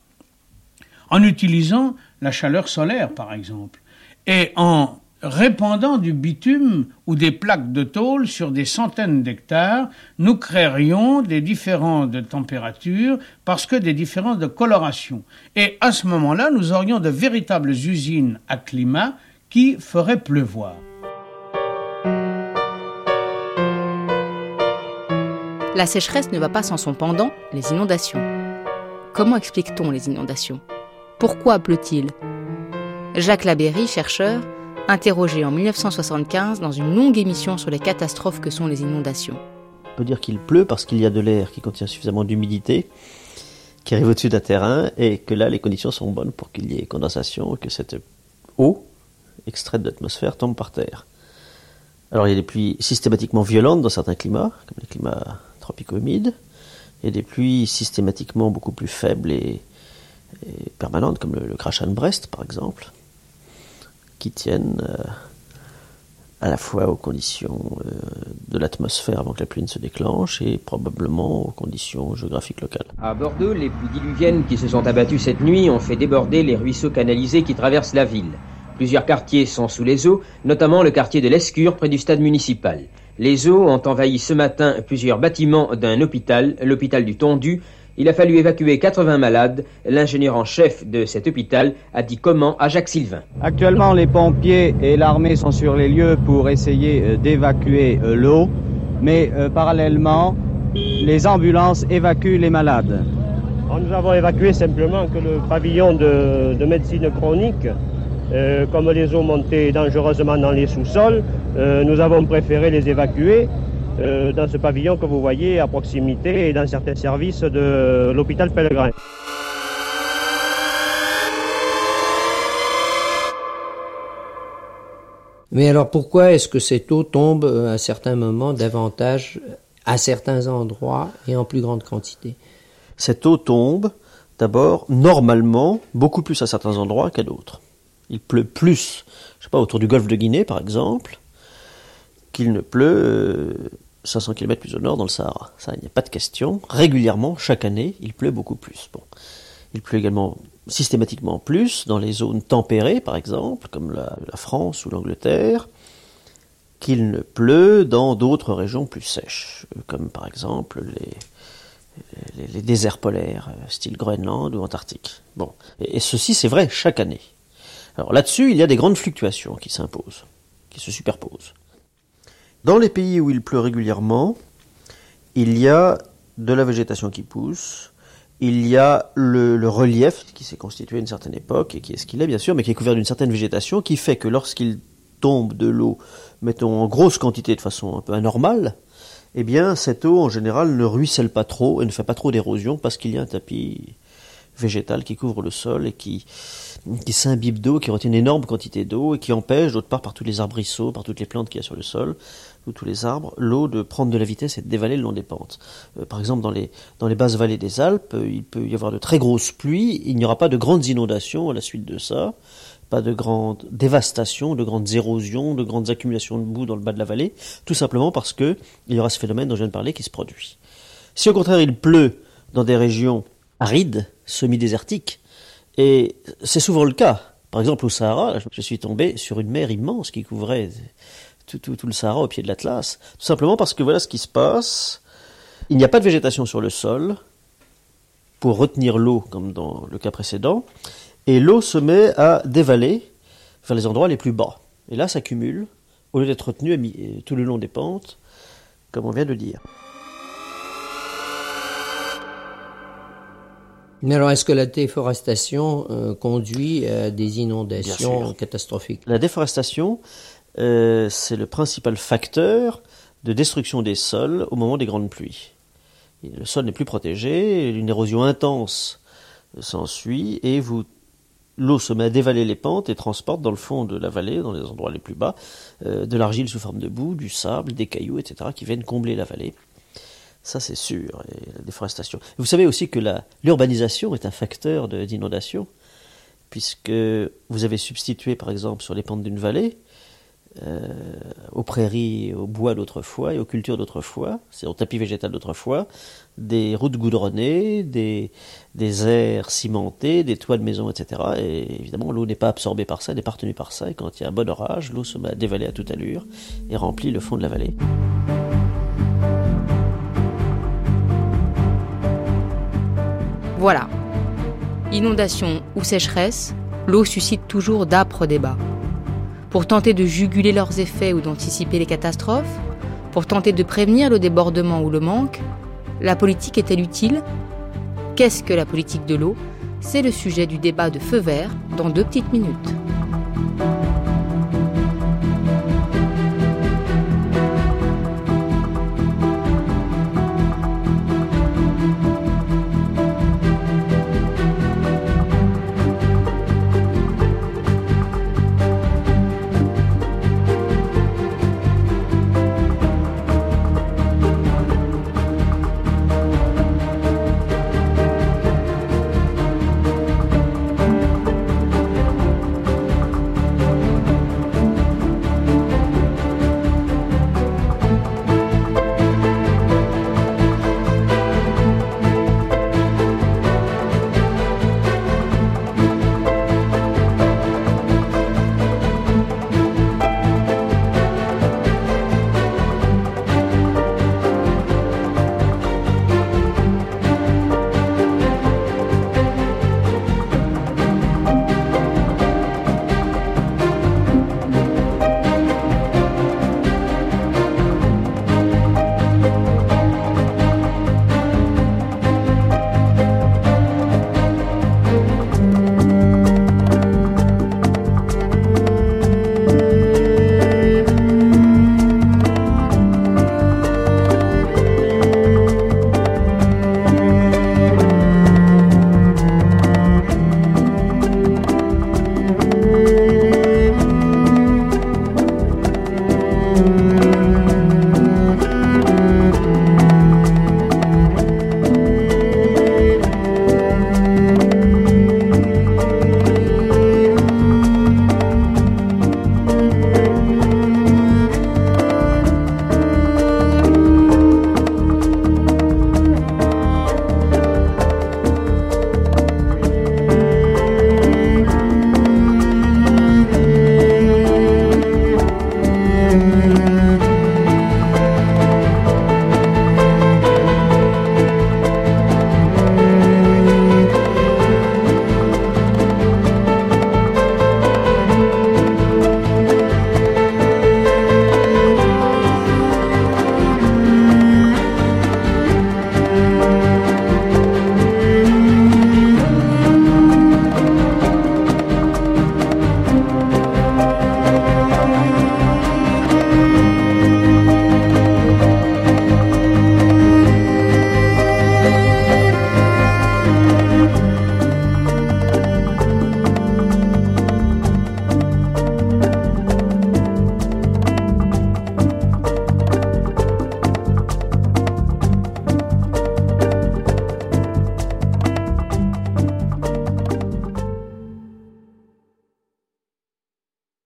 en utilisant la chaleur solaire par exemple, et en répandant du bitume ou des plaques de tôle sur des centaines d'hectares, nous créerions des différences de température parce que des différences de coloration. Et à ce moment-là, nous aurions de véritables usines à climat qui feraient pleuvoir. La sécheresse ne va pas sans son pendant, les inondations. Comment explique-t-on les inondations? Pourquoi pleut-il? Jacques Labéry, chercheur, interrogé en 1975 dans une longue émission sur les catastrophes que sont les inondations. On peut dire qu'il pleut parce qu'il y a de l'air qui contient suffisamment d'humidité qui arrive au-dessus d'un terrain et que là les conditions sont bonnes pour qu'il y ait condensation et que cette eau extraite de l'atmosphère tombe par terre. Alors il y a des pluies systématiquement violentes dans certains climats, comme les climats tropicaux humides, et des pluies systématiquement beaucoup plus faibles et, et permanentes, comme le, le crachat de Brest par exemple, qui tiennent euh, à la fois aux conditions euh, de l'atmosphère avant que la pluie ne se déclenche et probablement aux conditions géographiques locales. À Bordeaux, les pluies diluviennes qui se sont abattues cette nuit ont fait déborder les ruisseaux canalisés qui traversent la ville. Plusieurs quartiers sont sous les eaux, notamment le quartier de l'Escure près du stade municipal. Les eaux ont envahi ce matin plusieurs bâtiments d'un hôpital, l'hôpital du Tondu. Il a fallu évacuer 80 malades. L'ingénieur en chef de cet hôpital a dit comment à Jacques Sylvain. Actuellement, les pompiers et l'armée sont sur les lieux pour essayer euh, d'évacuer euh, l'eau, mais euh, parallèlement, les ambulances évacuent les malades. Alors, nous avons évacué simplement que le pavillon de, de médecine chronique euh, comme les eaux montaient dangereusement dans les sous-sols, euh, nous avons préféré les évacuer euh, dans ce pavillon que vous voyez à proximité et dans certains services de l'hôpital Pellegrin. Mais alors pourquoi est-ce que cette eau tombe à certains moments davantage à certains endroits et en plus grande quantité? Cette eau tombe d'abord normalement beaucoup plus à certains endroits qu'à d'autres il pleut plus, je sais pas, autour du golfe de Guinée par exemple, qu'il ne pleut euh, 500 km plus au nord dans le Sahara. Ça, il n'y a pas de question. Régulièrement, chaque année, il pleut beaucoup plus. Bon. Il pleut également systématiquement plus dans les zones tempérées, par exemple, comme la, France ou l'Angleterre. qu'il ne pleut dans d'autres régions plus sèches, comme par exemple les, déserts polaires, style Groenland ou Antarctique. Bon, et ceci c'est vrai chaque année. Alors là-dessus, il y a des grandes fluctuations qui s'imposent, qui se superposent. Dans les pays où il pleut régulièrement, il y a de la végétation qui pousse, il y a le, relief qui s'est constitué à une certaine époque et qui est ce qu'il est bien sûr, mais qui est couvert d'une certaine végétation qui fait que lorsqu'il tombe de l'eau, mettons en grosse quantité de façon un peu anormale, eh bien cette eau en général ne ruisselle pas trop et ne fait pas trop d'érosion parce qu'il y a un tapis végétal qui couvre le sol et qui, qui s'imbibe d'eau, qui retient une énorme quantité d'eau et qui empêche, d'autre part par tous les arbrisseaux, par toutes les plantes qu'il y a sur le sol, ou tous les arbres, l'eau de prendre de la vitesse et de dévaler le long des pentes. Euh, par exemple, dans les, dans les basses vallées des Alpes, euh, il peut y avoir de très grosses pluies, il n'y aura pas de grandes inondations à la suite de ça, pas de grandes dévastations, de grandes érosions, de grandes accumulations de boue dans le bas de la vallée, tout simplement parce que il y aura ce phénomène dont je viens de parler qui se produit. Si au contraire il pleut dans des régions arides, semi-désertiques, et c'est souvent le cas. Par exemple, au Sahara, je suis tombé sur une mer immense qui couvrait tout, le Sahara au pied de l'Atlas. Tout simplement parce que voilà ce qui se passe. Il n'y a pas de végétation sur le sol pour retenir l'eau, comme dans le cas précédent, et l'eau se met à dévaler vers les endroits les plus bas. Et là, ça cumule, au lieu d'être retenue tout le long des pentes, comme on vient de dire. Mais alors, est-ce que la déforestation euh, conduit à des inondations catastrophiques? La déforestation, euh, c'est le principal facteur de destruction des sols au moment des grandes pluies. Le sol n'est plus protégé, une érosion intense s'ensuit et vous l'eau se met à dévaler les pentes et transporte dans le fond de la vallée, dans les endroits les plus bas, euh, de l'argile sous forme de boue, du sable, des cailloux, etc., qui viennent combler la vallée. Ça, c'est sûr, la déforestation. Vous savez aussi que l'urbanisation est un facteur d'inondation, puisque vous avez substitué, par exemple, sur les pentes d'une vallée, euh, aux prairies, aux bois d'autrefois et aux cultures d'autrefois, c'est au tapis végétal d'autrefois, des routes goudronnées, des, des aires cimentées, des toits de maison, etc. Et évidemment, l'eau n'est pas absorbée par ça, n'est pas retenue par ça, et quand il y a un bon orage, l'eau se met à dévaler à toute allure et remplit le fond de la vallée. Voilà. Inondation ou sécheresse, l'eau suscite toujours d'âpres débats. Pour tenter de juguler leurs effets ou d'anticiper les catastrophes, pour tenter de prévenir le débordement ou le manque, la politique est-elle utile? Qu'est-ce que la politique de l'eau? C'est le sujet du débat de Feu Vert dans deux petites minutes.